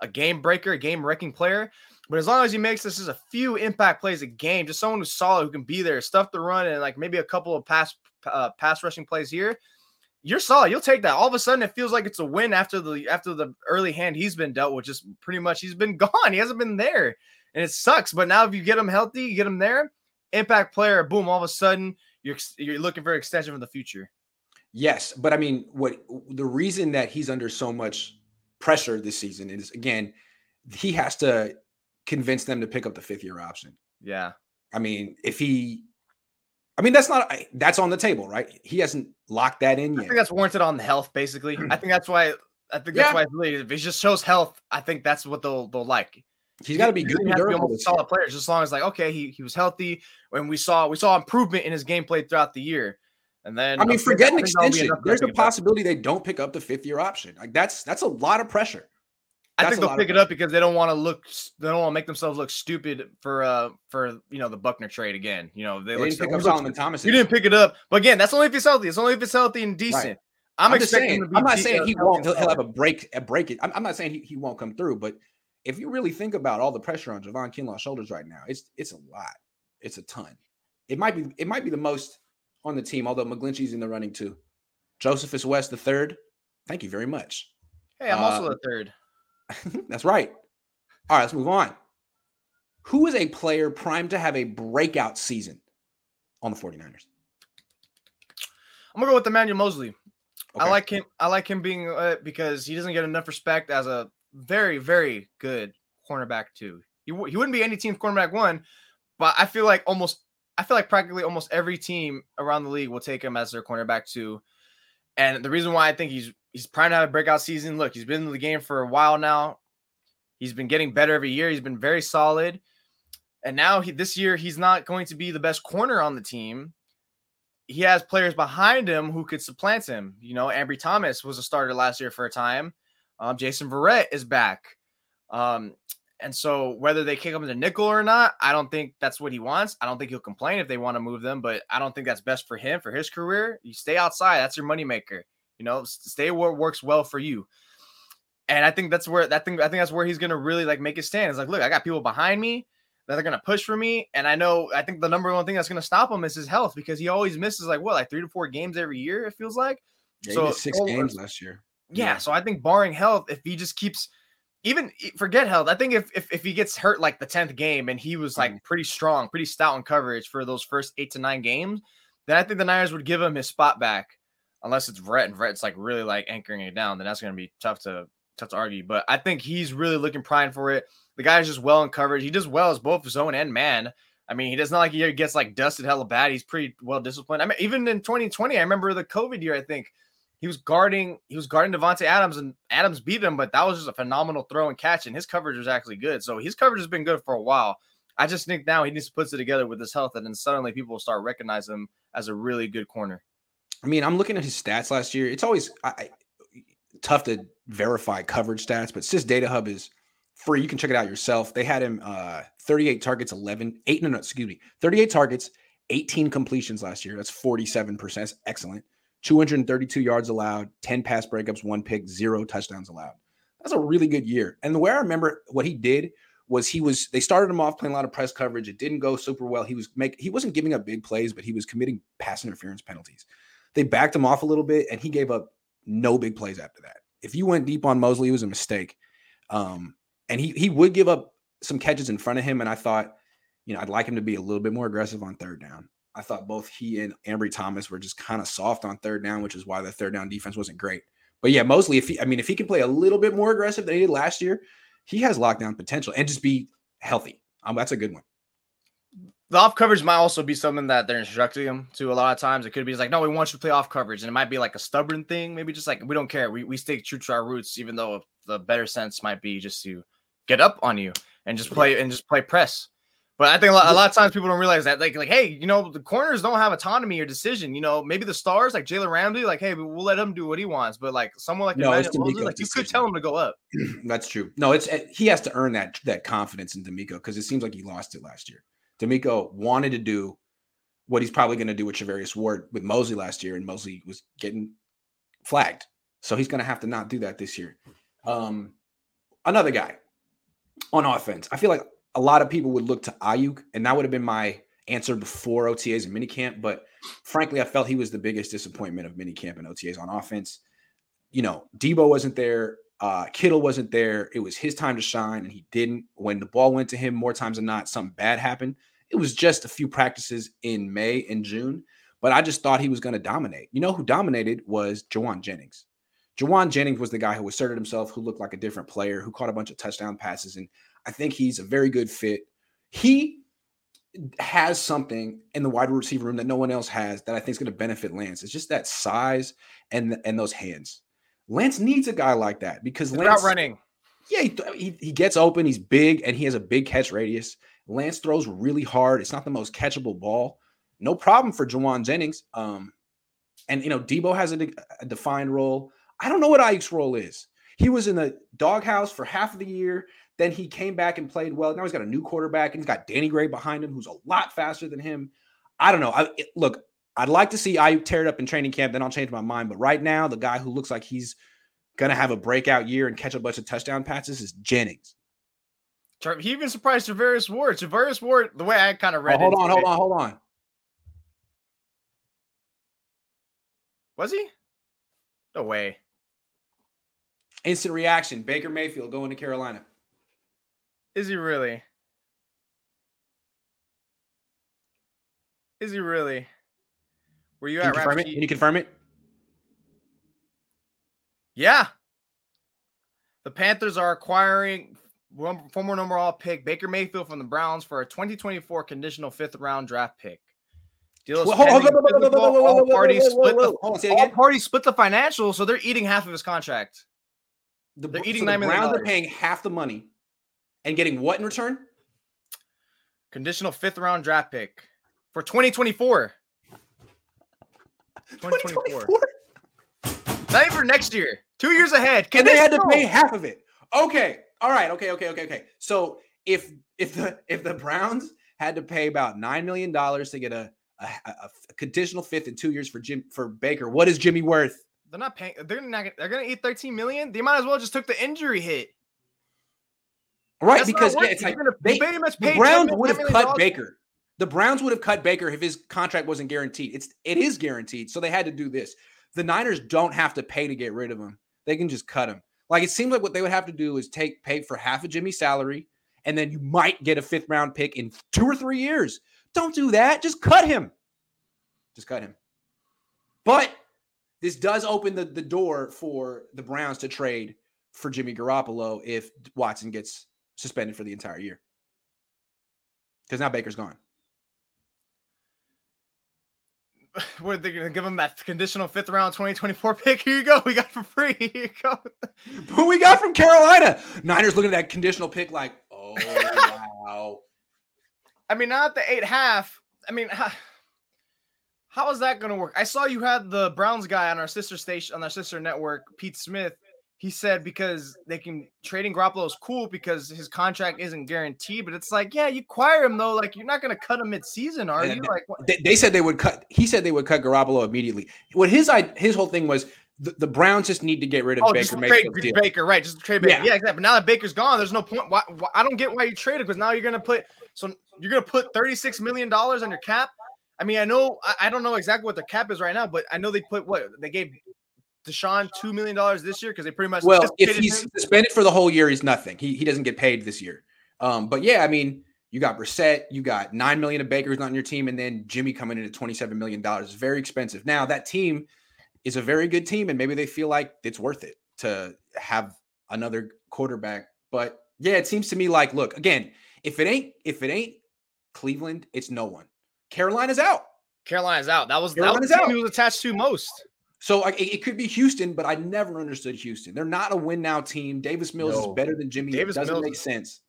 a game breaker, a game wrecking player. But as long as he makes this as a few impact plays a game, just someone who's solid who can be there, stuff the run, and like maybe a couple of pass uh, pass rushing plays here, you're solid. You'll take that. All of a sudden, it feels like it's a win after the after the early hand he's been dealt with. Just pretty much, he's been [laughs] gone. He hasn't been there, and it sucks. But now, if you get him healthy, you get him there, impact player, boom! All of a sudden, you're you're looking for extension for the future. Yes, but I mean, what the reason that he's under so much pressure this season is again, he has to convince them to pick up the fifth year option. Yeah. I mean, if he, I mean, that's not, that's on the table, right? He hasn't locked that in yet. I think that's warranted on the health, basically. I think that's why, I think that's yeah. why really, if he just shows health, I think that's what they'll, they'll like. He's got to be good and durable. Be solid player, just as long as like, okay, he, he was healthy when we saw, we saw improvement in his gameplay throughout the year. And then I mean, forget an extension. There's a possibility they don't pick up the fifth year option. Like that's that's a lot of pressure. I think they'll pick it up because they don't want to look. They don't want to make themselves look stupid for uh for you know the Buckner trade again. You know they, they didn't pick up Solomon Thomas. You didn't pick it up, but again, that's only if he's healthy. It's only if it's healthy and decent. Right. I'm, I'm expecting. Saying, I'm not saying he won't. He'll, he'll, have a break. A break it. I'm, I'm, not saying he, he won't come through, but if you really think about all the pressure on Javon Kinlaw's shoulders right now, it's it's a lot. It's a ton. It might be. It might be the most on the team, although McGlinchey's in the running too. Josephus West, the third. Thank you very much. Hey, I'm uh, also the third. [laughs] that's right. All right, let's move on. Who is a player primed to have a breakout season on the 49ers? I'm gonna go with Emmanuel Moseley. Okay. I like him. I like him being uh, because he doesn't get enough respect as a very, very good cornerback too. He, he wouldn't be any team's cornerback one, but I feel like almost I feel like practically almost every team around the league will take him as their cornerback two. And the reason why I think he's he's primed to have a breakout season. Look, he's been in the game for a while now. He's been getting better every year. He's been very solid. And now he, this year he's not going to be the best corner on the team. He has players behind him who could supplant him. You know, Ambry Thomas was a starter last year for a time. Um, Jason Verrett is back. Um, and so whether they kick him the nickel or not, I don't think that's what he wants. I don't think he'll complain if they want to move them, but I don't think that's best for him for his career. You stay outside, that's your moneymaker. You know, stay where it works well for you. And I think that's where that thing I think that's where he's gonna really like make his stand. It's like, look, I got people behind me that are gonna push for me. And I know I think the number one thing that's gonna stop him is his health because he always misses like what, like three to four games every year, it feels like. Yeah, so six games last year. Yeah, yeah, so I think barring health, if he just keeps even forget health. I think if, if if he gets hurt like the 10th game and he was like mm. pretty strong, pretty stout in coverage for those first eight to nine games, then I think the Niners would give him his spot back. Unless it's Verrett and Verrett's like really like anchoring it down, then that's gonna be tough to tough to argue. But I think he's really looking primed for it. The guy's just well in coverage. He does well as both zone and man. I mean, he does not like he gets like dusted hella bad. He's pretty well disciplined. I mean, even in 2020, I remember the COVID year, I think he was guarding he was guarding Davante Adams and Adams beat him, but that was just a phenomenal throw and catch, and his coverage was actually good. So his coverage has been good for a while. I just think now he needs to put it together with his health, and then suddenly people will start recognizing him as a really good corner. I mean, I'm looking at his stats last year. It's always I, tough to verify coverage stats, but Sis Data Hub is free. You can check it out yourself. They had him uh 38 targets, 11, 8, no, no, excuse me, 38 targets, 18 completions last year. That's 47%. That's excellent. 232 yards allowed, 10 pass breakups, one pick, zero touchdowns allowed. That's a really good year. And the way I remember what he did was he was they started him off playing a lot of press coverage. It didn't go super well. He was make he wasn't giving up big plays, but he was committing pass interference penalties. They backed him off a little bit, and he gave up no big plays after that. If you went deep on Moseley, it was a mistake. Um, and he he would give up some catches in front of him, and I thought, you know, I'd like him to be a little bit more aggressive on third down. I thought both he and Ambry Thomas were just kind of soft on third down, which is why the third down defense wasn't great. But yeah, Moseley, if he, I mean, if he can play a little bit more aggressive than he did last year, he has lockdown potential and just be healthy. Um, that's a good one. The off coverage might also be something that they're instructing them to a lot of times. It could be like, no, we want you to play off coverage. And it might be like a stubborn thing. Maybe just like, we don't care. We, we stay true to our roots, even though the better sense might be just to get up on you and just play and just play press. But I think a lot, a lot, of times people don't realize that, like, like, hey, you know, the corners don't have autonomy or decision. You know, maybe the stars, like Jalen Ramsey, like, hey, we'll let him do what he wants. But like someone like no, Moses, like you could tell him to go up. [clears throat] That's true. No, it's eh, he has to earn that that confidence in DeMeco because it seems like he lost it last year. DeMeco wanted to do what he's probably going to do with Charvarius Ward with Moseley last year, and Moseley was getting flagged, so he's going to have to not do that this year. Um, another guy on offense, I feel like a lot of people would look to Aiyuk, and that would have been my answer before OTAs and minicamp. But frankly, I felt he was the biggest disappointment of minicamp and OTAs on offense. You know, Deebo wasn't there. Uh, Kittle wasn't there. It was his time to shine, and he didn't. When the ball went to him more times than not, something bad happened. It was just a few practices in May and June, but I just thought he was going to dominate. You know who dominated was Jauan Jennings. Jauan Jennings was the guy who asserted himself, who looked like a different player, who caught a bunch of touchdown passes. And I think he's a very good fit. He has something in the wide receiver room that no one else has that I think is going to benefit Lance. It's just that size and and those hands. Lance needs a guy like that because it's Lance not running. Yeah, he, he, he gets open. He's big and he has a big catch radius. Lance throws really hard. It's not the most catchable ball. No problem for Jauan Jennings. Um, and you know Deebo has a, a defined role. I don't know what Ike's role is. He was in the doghouse for half of the year. Then he came back and played well. Now he's got a new quarterback and he's got Danny Gray behind him, who's a lot faster than him. I don't know. I, it, look, I'd like to see Aiyuk tear it up in training camp. Then I'll change my mind. But right now, the guy who looks like he's going to have a breakout year and catch a bunch of touchdown passes is Jennings. He even surprised Charvarius Ward. Charvarius Ward, the way I kind of read oh, hold on, hold on, hold on. Was he? No way. Instant reaction. Baker Mayfield going to Carolina. Is he really? Is he really? Were you Can at you confirm it? Can you confirm it? Yeah. The Panthers are acquiring former number all pick Baker Mayfield from the Browns for a 2024 conditional fifth round draft pick. Deal is all parties split the all parties split the financial, so they're eating half of his contract. The, they're eating so the Browns are paying half the money and getting what in return? Conditional fifth round draft pick for 2024. 2024. [laughs] Not even for next year. Two years ahead. Can and they had to pay half of it. Okay. All right. Okay. Okay. Okay. Okay. So if if the if the Browns had to pay about nine million dollars to get a, a, a conditional fifth in two years for Jim for Baker, what is Jimmy worth? They're not paying. They're not. They're gonna eat 13 million. They might as well just took the injury hit. Right, That's because yeah, it's like they, the Browns would have cut Baker. The Browns would have cut Baker if his contract wasn't guaranteed. It's it is guaranteed, so they had to do this. The Niners don't have to pay to get rid of him; they can just cut him. Like it seems like what they would have to do is take pay for half of Jimmy's salary, and then you might get a fifth round pick in two or three years. Don't do that. Just cut him. Just cut him. But this does open the, the door for the Browns to trade for Jimmy Garoppolo if Watson gets suspended for the entire year. Because now Baker's gone. [sighs] What they gonna give him that conditional fifth round 2024 pick? Here you go. We got for free. [laughs] Here you go. Who we got from Carolina? Niners looking at that conditional pick like, [laughs] oh wow. I mean, not the eight half. I mean, how, [sighs] how is that to work? I saw you had the Browns guy on our sister station on our sister network, Pete Smith. He said because they can trading Garoppolo is cool because his contract isn't guaranteed, but it's like, yeah, you acquire him though. Like you're not going to cut him mid-season, are you? Like they, they, said they would cut. He said they would cut Garoppolo immediately. What his his whole thing was the, the, Browns just need to get rid of oh, Baker. Trade Baker, right? Just trade Baker. Yeah. yeah, exactly. But now that Baker's gone, there's no point. Why, why, I don't get why you traded because now you're gonna put so you're gonna put 36 million dollars on your cap. I mean, I know I, I, don't know exactly what the cap is right now, but I know they put what they gave Deshaun two million dollars this year because they pretty much well, if he's him. suspended for the whole year, he's nothing. He he doesn't get paid this year. Um, but yeah, I mean, you got Brissett, you got nine million of Baker's not on your team, and then Jimmy coming in at 27 million dollars. Is very expensive. Now that team is a very good team, and maybe they feel like it's worth it to have another quarterback. But yeah, it seems to me like, look, again, if it ain't if it ain't Cleveland, it's no one. Carolina's out. Carolina's out. That was Carolina's that was the team out. he was attached to most. So it, it, could be Houston, but I never understood Houston. They're not a win now team. Davis Mills no. is better than Jimmy. Davis it doesn't Mills. make sense.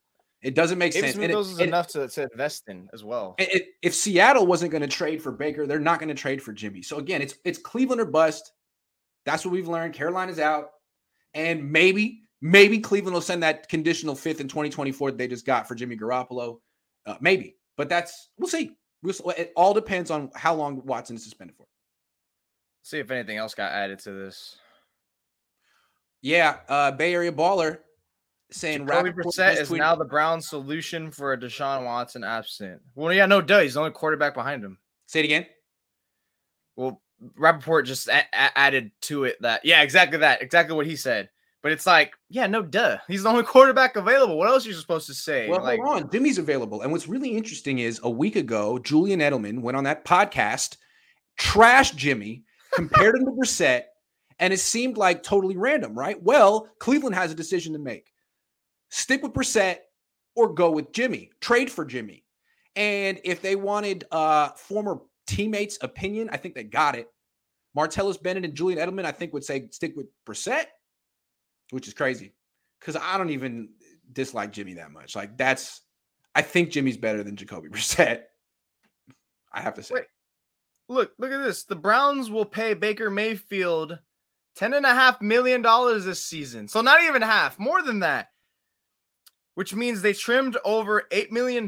It doesn't make Davis sense. Mills is enough to, to invest in as well. It, if Seattle wasn't going to trade for Baker, they're not going to trade for Jimmy. So again, it's it's Cleveland or bust. That's what we've learned. Carolina's out, and maybe maybe Cleveland will send that conditional fifth in 2024 that they just got for Jimmy Garoppolo. Uh, maybe, but that's we'll see. We'll, it all depends on how long Watson is suspended for. See if anything else got added to this. Yeah, uh, Bay Area baller saying Jacoby Brissett is now the Brown solution for a Deshaun Watson absent. Well, yeah, no duh. He's the only quarterback behind him. Say it again. Well, Rapoport just a- a- added to it that, yeah, exactly that. Exactly what he said. But it's like, yeah, no duh. He's the only quarterback available. What else are you supposed to say? Well, like, hold on. Jimmy's available. And what's really interesting is a week ago, Julian Edelman went on that podcast, trashed Jimmy, compared him to Brissett, and it seemed like totally random, right? Well, Cleveland has a decision to make: stick with Brissett or go with Jimmy, trade for Jimmy. And if they wanted uh former teammates' opinion, I think they got it. Martellus Bennett and Julian Edelman, I think, would say stick with Brissett, which is crazy because I don't even dislike Jimmy that much. Like that's, I think Jimmy's better than Jacoby Brissett. [laughs] I have to say. Wait, look, look at this. The Browns will pay Baker Mayfield ten and a half million dollars this season. So not even half, more than that. Which means they trimmed over $8 million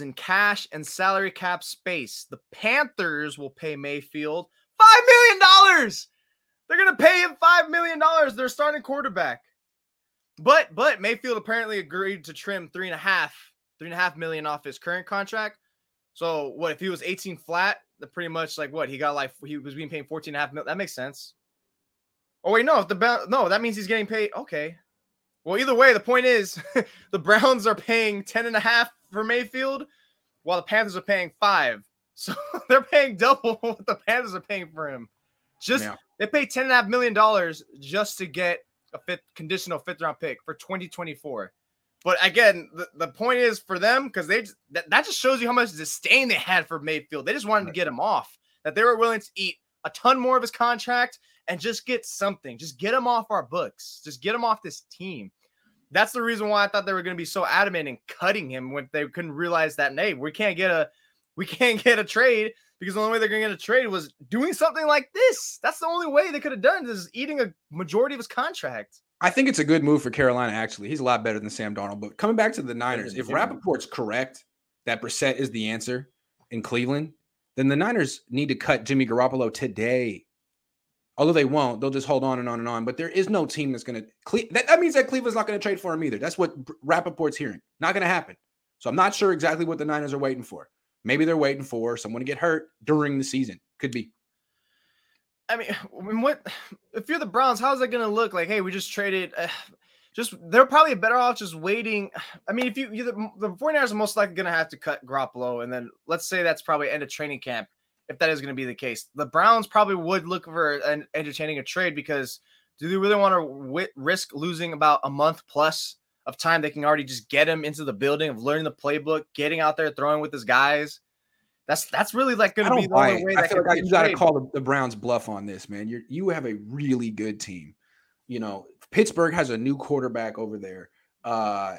in cash and salary cap space. The Panthers will pay Mayfield $5 million. They're gonna pay him $5 million. They're starting quarterback. But but Mayfield apparently agreed to trim three and a half, three and a half million off his current contract. So what if he was 18 flat? The pretty much like what he got like he was being paid 14 and a half mil. That makes sense. Oh wait, no, if the no, that means he's getting paid. Okay. Well, either way, the point is [laughs] the Browns are paying 10 and a half for Mayfield, while the Panthers are paying five. [laughs] So they're paying double [laughs] what the Panthers are paying for him. Just yeah. they paid 10 and a half million dollars just to get a fifth conditional fifth round pick for 2024. But again, the, the point is for them because they just, that, that just shows you how much disdain they had for Mayfield. They just wanted to get him off. That they were willing to eat a ton more of his contract and just get something. Just get him off our books. Just get him off this team. That's the reason why I thought they were going to be so adamant in cutting him when they couldn't realize that hey, we can't get a we can't [laughs] get a trade because the only way they're going to get a trade was doing something like this. That's the only way they could have done is eating a majority of his contract. I think it's a good move for Carolina, actually. He's a lot better than Sam Darnold. But coming back to the Niners, if Rapoport's correct that Brissett is the answer in Cleveland, then the Niners need to cut Jimmy Garoppolo today. Although they won't, they'll just hold on and on and on. But there is no team that's going to. That, that means that Cleveland's not going to trade for him either. That's what Rapoport's hearing. Not going to happen. So I'm not sure exactly what the Niners are waiting for. Maybe they're waiting for someone to get hurt during the season. Could be. I mean, [sighs] what [sighs] if you're the Browns? How's that going to look? Like, hey, we just traded. [sighs] Just they're probably better off just waiting. I mean, if you the, the 49ers are most likely going to have to cut Garoppolo, and then let's say that's probably end of training camp. If that is going to be the case, the Browns probably would look for an entertaining a trade because do they really want to risk losing about a month plus of time? They can already just get him into the building of learning the playbook, getting out there, throwing with his guys. That's that's really like going to be the only way. I feel like you got to call the, the, Browns bluff on this, man. You you have a really good team. You know, Pittsburgh has a new quarterback over there. Uh,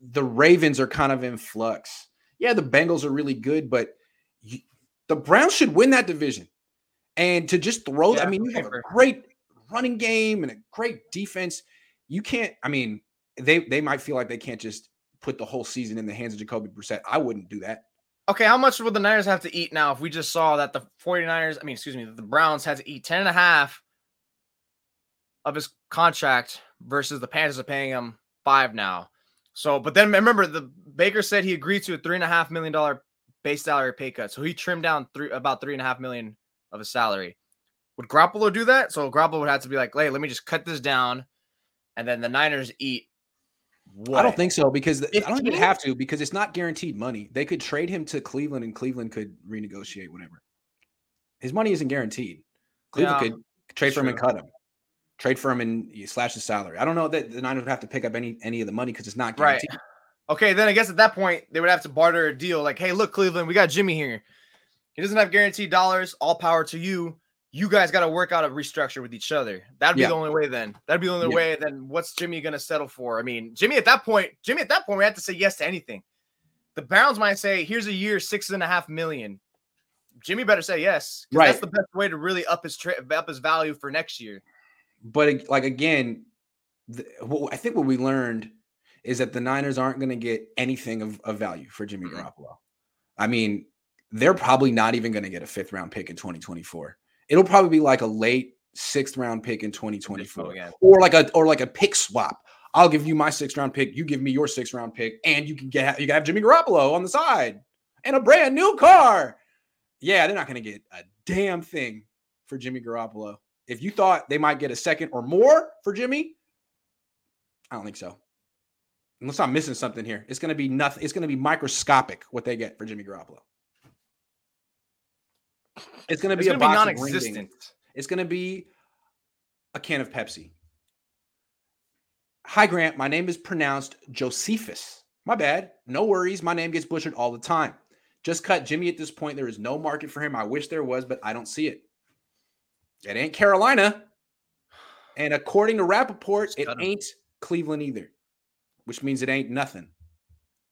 the Ravens are kind of in flux. yeah, the Bengals are really good, but you, the Browns should win that division. And to just throw, Yeah, I mean, you have a great running game and a great defense. You can't, I mean, they they might feel like they can't just put the whole season in the hands of Jacoby Brissett. I wouldn't do that. Okay, how much would the Niners have to eat now if we just saw that the 49ers, I mean, excuse me, the Browns had to eat 10 and a half of his contract versus the Panthers are paying him five now. So, but then remember, the Baker said he agreed to a three and a half million dollar base salary pay cut. So he trimmed down three about three and a half million of his salary. Would Garoppolo do that? So Garoppolo would have to be like, hey, let me just cut this down. And then the Niners eat what? I don't think so because I don't 15? have to because it's not guaranteed money. They could trade him to Cleveland and Cleveland could renegotiate whatever. His money isn't guaranteed. Cleveland Yeah, could trade for him and cut him. Trade for him and you slash his salary. I don't know that the Niners would have to pick up any any of the money because it's not Right. guaranteed. Okay, then I guess at that point they would have to barter a deal like, hey, look, Cleveland, we got Jimmy here. He doesn't have guaranteed dollars. All power to you. You guys got to work out a restructure with each other. That'd be Yeah. the only way then. That'd be the only Yeah. way. Then what's Jimmy going to settle for? I mean, Jimmy at that point, Jimmy at that point, we had to say yes to anything. The Browns might say, here's a year, six and a half million. Jimmy better say yes. 'cause That's the best way to really up his tra- up his value for next year. But like again, the, what, I think what we learned is that the Niners aren't going to get anything of, of value for Jimmy Mhm. Garoppolo. I mean, they're probably not even going to get a fifth round pick in 2024. It'll probably be like a late sixth round pick in 2024, go or like a or like a pick swap. I'll give you my sixth round pick, you give me your sixth round pick, and you can get you can have Jimmy Garoppolo on the side and a brand new car. Yeah, they're not going to get a damn thing for Jimmy Garoppolo. If you thought they might get a second or more for Jimmy, I don't think so. Unless I'm missing something here, it's going to be nothing. It's going to be microscopic what they get for Jimmy Garoppolo. It's going to It's be a to be box of ring non-existent. It's going to be a can of Pepsi. Hi, Grant. My name is pronounced Josephus. My bad. No worries. My name gets butchered all the time. Just cut Jimmy at this point. There is no market for him. I wish there was, but I don't see it. It ain't Carolina. And according to Rapoport, Just it ain't Cleveland either, which means it ain't nothing.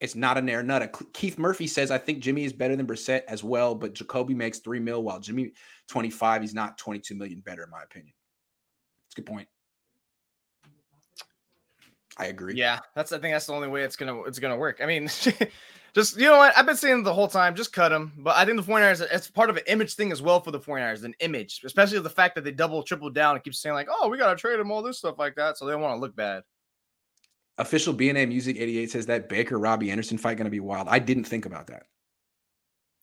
It's not a nair nutta. Keith Murphy says, I think Jimmy is better than Brissett as well, but Jacoby makes three mil while Jimmy 25. He's not 22 million better, in my opinion. It's a good point. I agree. Yeah, that's I think that's the only way it's gonna it's gonna work. I mean, [laughs] just you know what I've been saying the whole time, just cut him. But I think the 49ers, it's part of an image thing as well for the 49ers, an image, especially the fact that they double, triple down and keep saying like, oh, we gotta trade him, all this stuff like that, so they don't want to look bad. Official BNA Music 88 says that Baker Robbie Anderson fight going to be wild. I didn't think about that.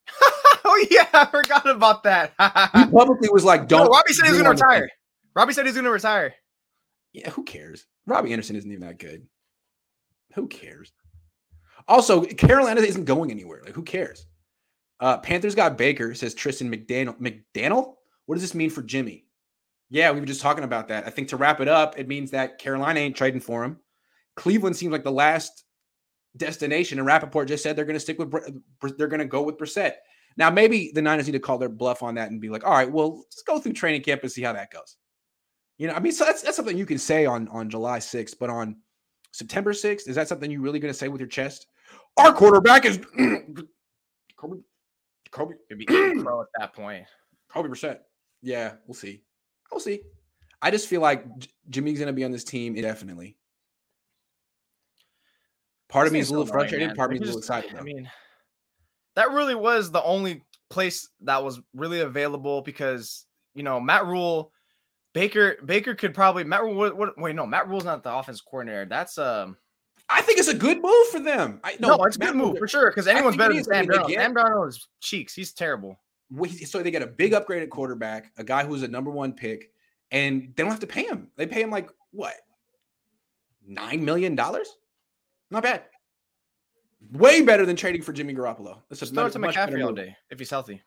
[laughs] oh yeah, I forgot about that. He publicly was like, [laughs] don't. Robbie said he was gonna retire. Robbie said he's gonna retire. Yeah, who cares? Robbie Anderson isn't even that good. Who cares? Also, Carolina isn't going anywhere. Like, who cares? Uh, Panthers got Baker, says Tristan McDaniel. McDaniel? What does this mean for Jimmy? Yeah, we were just talking about that. I think to wrap it up, it means that Carolina ain't trading for him. Cleveland seems like the last destination, and Rapoport just said they're going to stick with, they're going to go with Brissett. Now, maybe the Niners need to call their bluff on that and be like, all right, well, let's go through training camp and see how that goes. You know, I mean, so that's, that's something you can say on, on July 6th, but on September 6th, is that something you really going to say with your chest? Our quarterback is [clears throat] Kobe, Kobe, Could be pro at that point. Kobe Brissett. Yeah, we'll see. We'll see. I just feel like Jimmy's going to be on this team indefinitely. Part of me is a little frustrated. man. Part of me is a little just- excited. I mean, that really was the only place that was really available because you know Matt Rhule, Baker Baker could probably Matt Rhule. What, what, wait, no, Matt Rhule's not the offense coordinator. That's um I think it's a good move for them. I, no, it's a good move Rhule- for sure because anyone's better than Sam Darnold. Sam Darnold is cheeks. He's terrible. so they get a big upgraded quarterback, a guy who's a number one pick, and they don't have to pay him. They pay him like what nine million dollars? Not bad. Way better than trading for Jimmy Garoppolo. That's Just a throw it to McCaffrey all day if he's healthy.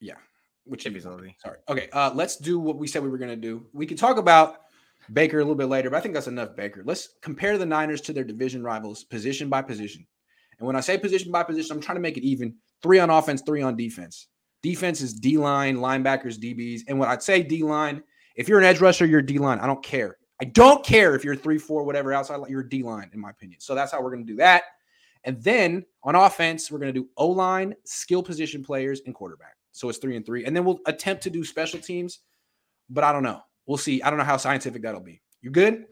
Yeah, which If he's healthy. Sorry. Okay. Uh, let's do what we said we were going to do. We could talk about Baker a little bit later, but I think that's enough Baker. Let's compare the Niners to their division rivals, position by position. And when I say position by position, I'm trying to make it even: three on offense, three on defense. Defense is D line, linebackers, DBs. And when I'd say D line, if you're an edge rusher, you're D line. I don't care. I don't care if you're three, four, whatever outside. You're D line, in my opinion. So that's how we're going to do that. And then on offense, we're going to do O line, skill position players, and quarterback. So it's three and three. And then we'll attempt to do special teams, but I don't know. We'll see. I don't know how scientific that'll be. You good?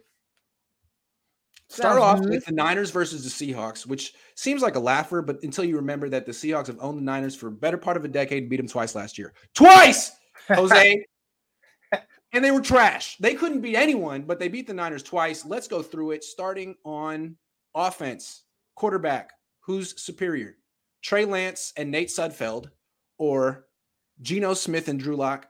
Start off with the Niners versus the Seahawks, which seems like a laugher, but until you remember that the Seahawks have owned the Niners for a better part of a decade and beat them twice last year. Twice, [laughs] Jose. And they were trash. They couldn't beat anyone, but they beat the Niners twice. Let's go through it, starting on offense. Quarterback, who's superior? Trey Lance and Nate Sudfeld, or Geno Smith and Drew Lock?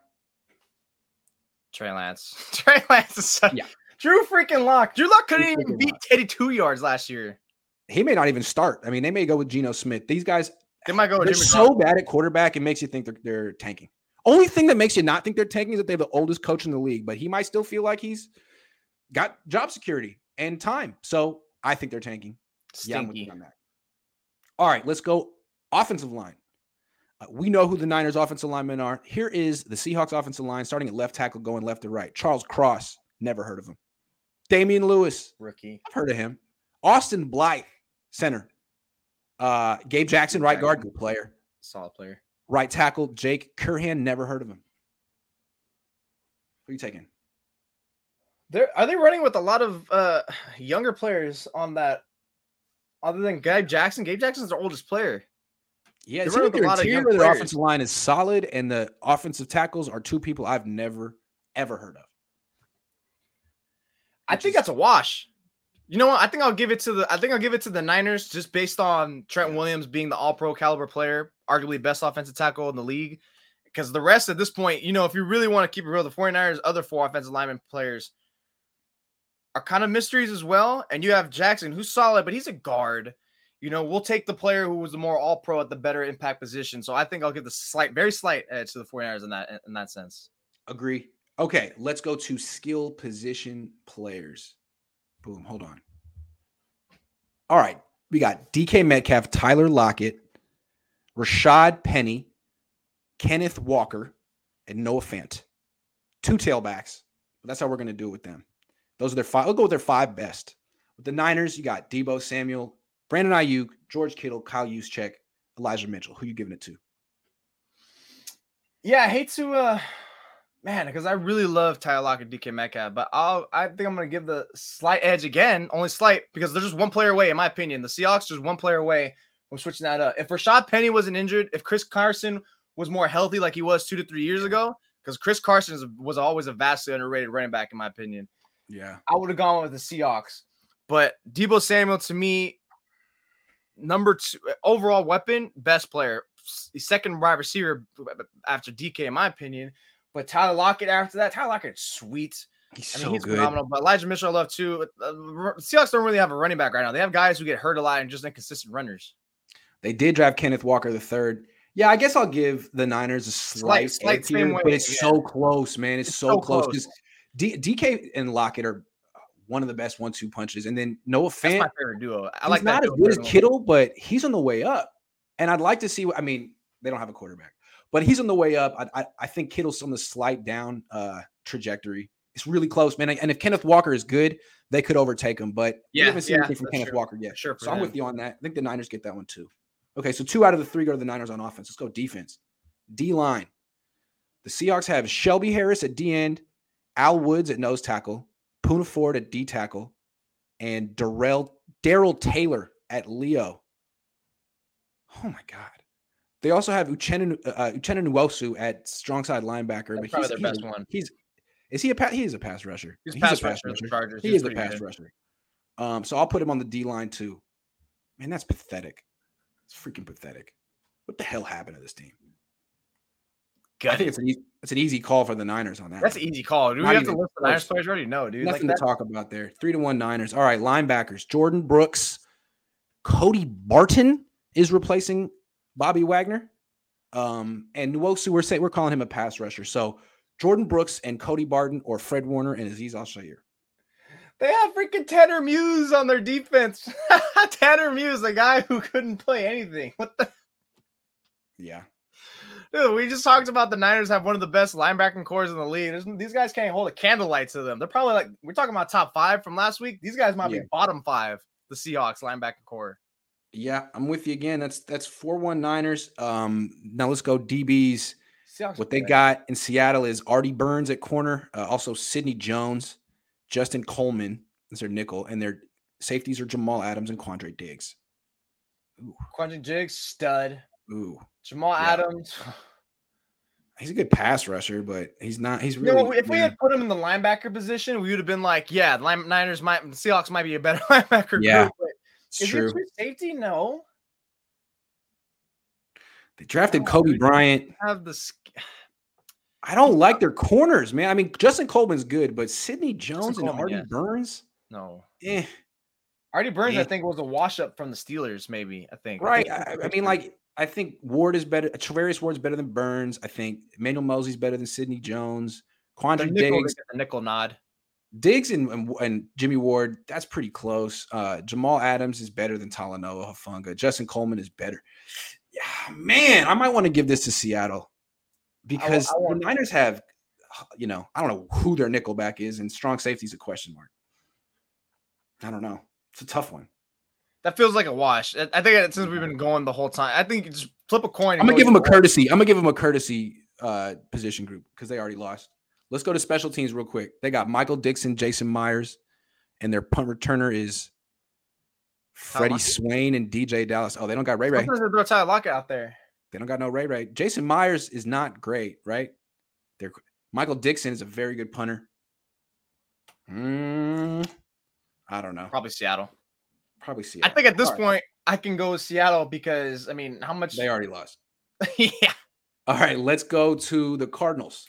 Trey Lance. [laughs] Trey Lance is so, Yeah. Drew freaking Lock. Drew Lock couldn't Drew even beat Lock. Teddy two yards last year. He may not even start. I mean, they may go with Geno Smith. These guys, They might go with they're so bad at quarterback, it makes you think they're, they're tanking. Only thing that makes you not think they're tanking is that they have the oldest coach in the league, but he might still feel like he's got job security and time. So I think they're tanking. Yeah, I'm with you Stinky. on that. All right, let's go offensive line. Uh, we know who the Niners offensive linemen are. Here is the Seahawks offensive line starting at left tackle, going left to right. Charles Cross, never heard of him. Damien Lewis, Rookie. I've heard of him. Austin Blythe, center. Uh, Gabe Jackson, right guard, good player. Solid player. Right tackle, Jake Curhan, never heard of him. Who are you taking? They're, are they running with a lot of uh younger players on that? Other than Gabe Jackson, Gabe Jackson's their oldest player. Yeah, They it run seems like with a lot of young interior, their offensive line is solid, and the offensive tackles are two people I've never ever heard of. I think that's a wash. You know what? I think I'll give it to the I think I'll give it to the Niners just based on Trent Williams being the all pro caliber player, arguably best offensive tackle in the league. Because the rest at this point, you know, if you really want to keep it real, the 49ers, other four offensive lineman players are kind of mysteries as well. And you have Jackson, who's solid, but he's a guard. You know, we'll take the player who was the more all pro at the better impact position. So I think I'll give the slight, very slight edge to the 49ers in that in that sense. Agree. Okay, let's go to skill position players. Boom, hold on. All right, we got DK Metcalf, Tyler Lockett, Rashad Penny, Kenneth Walker, and Noah Fant. Two tailbacks. That's how we're going to do it with them. Those are their five. I'll go with their five best. With the Niners, you got Deebo Samuel, Brandon Aiyuk, George Kittle, Kyle Juszczyk, Elijah Mitchell. Who you giving it to? Yeah, I hate to uh man, because I really love Tyler Lockett, DK Metcalf, but I'll I think I'm gonna give the slight edge again, only slight, because they're just one player away, in my opinion. The Seahawks just one player away from switching that up. If Rashad Penny wasn't injured, if Chris Carson was more healthy like he was two to three years ago, because Chris Carson is, was always a vastly underrated running back, in my opinion. Yeah. I would have gone with the Seahawks. But Deebo Samuel to me, number two overall weapon, best player, second wide receiver after DK, in my opinion. But Tyler Lockett after that, Tyler Lockett's sweet. He's I mean, so he's good. phenomenal. But Elijah Mitchell, I love too. Uh, Seahawks don't really have a running back right now. They have guys who get hurt a lot and just inconsistent runners. They did draft Kenneth Walker the third. Yeah, I guess I'll give the Niners a slight, slight same here, way, but it's yeah. so close, man. It's, It's so, so close because D- DK and Lockett are uh, one of the best one-two punches, and then Noah That's Fant. my favorite duo. I like that not as good as Kittle, but he's on the way up. And I'd like to see. I mean, they don't have a quarterback, but he's on the way up. I, I, I think Kittle's on the slight down uh, trajectory. It's really close, man. And if Kenneth Walker is good, they could overtake him. But we Yeah, haven't seen yeah, anything from Kenneth true. Walker yet. Sure so I'm with you on that. I think the Niners get that one too. Okay, so two out of the three go to the Niners on offense. Let's go defense. D line. The Seahawks have Shelby Harris at D end, Al Woods at nose tackle, Poona Ford at D tackle, and Darrell Daryl Taylor at Leo. Oh my God. They also have Uchenna uh, Uchenna Nwosu at strong side linebacker, That's but probably he's, their he's best one. He's is he a pass? He is a pass rusher. He's a pass rusher rusher. He He's is a pass good. rusher. Um, so I'll put him on the D line too. Man, that's pathetic. It's freaking pathetic. What the hell happened to this team? I think it's an easy, it's an easy call for the Niners on that. That's an easy call. Do we Not have to list the Niners players already? No, dude. Nothing that, to talk about there. Three to one Niners. All right, linebackers. Jordyn Brooks, Cody Barton is replacing Bobby Wagner. Um, and Nwosu, we're saying we're calling him a pass rusher. So Jordyn Brooks and Cody Barton or Fred Warner and Azeez Al-Shaair. They have freaking Tanner Muse on their defense. [laughs] Tanner Muse, the guy who couldn't play anything. What the Yeah. dude? We just talked about the Niners have one of the best linebacking corps in the league. There's, these guys can't hold a candlelight to them. They're probably like we're talking about top five from last week. These guys might Yeah. be bottom five. The Seahawks linebacking corps. Yeah, I'm with you again. That's that's four one Niners. Um, now let's go DBs. Seahawks What they got in Seattle is Artie Burns at corner, uh, also Sidney Jones, Justin Coleman is their nickel, and their safeties are Jamal Adams and Quandre Diggs. Quandre Diggs, stud. Ooh, Jamal Yeah. Adams. he's a good pass rusher, but he's not. He's You really. know, if we had put him in the linebacker position, we would have been like, yeah, the Line- Niners might, the Seahawks might be a better [laughs] linebacker Yeah, group. But it's is true. it safety? No. They drafted Kobe. Bryant. Have the I don't like their corners, man. I mean, Justin Coleman's good, but Sidney Jones and Coleman, Artie yes. Burns, no. eh, Artie Burns, Yeah. I think, was a wash up from the Steelers. Maybe I think. right? think I, I mean, like, I think Ward is better. Charvarius Ward's better than Burns. I think Emmanuel Moseley's better than Sidney Jones. Quandre nickel, Diggs, the nickel nod. Diggs and, and and Jimmy Ward, that's pretty close. Uh, Jamal Adams is better than Talanoa Hufanga. Justin Coleman is better. Yeah, man, I might want to give this to Seattle because I want- the Niners have, you know, I don't know who their nickelback is, and strong safety is a question mark. I don't know. It's a tough one. That feels like a wash. I I think since we've been going the whole time, I think you just flip a coin. and I'm gonna give them a courtesy. I'm gonna give them a courtesy uh, position group because they already lost. Let's go to special teams real quick. They got Michael Dickson, Jason Myers, and their punt returner is Freddie Swain and DJ Dallas. Oh, they don't got Ray Ray. Sometimes they throw Tyler Lockett out there. They don't got no Ray Ray. Jason Myers is not great, right? They're Michael Dickson is a very good punter. Mm, I don't know. Probably Seattle. Probably Seattle. I think at this point I can go with Seattle because I mean, how much? they already lost. [laughs] yeah. All right, let's go to the Cardinals.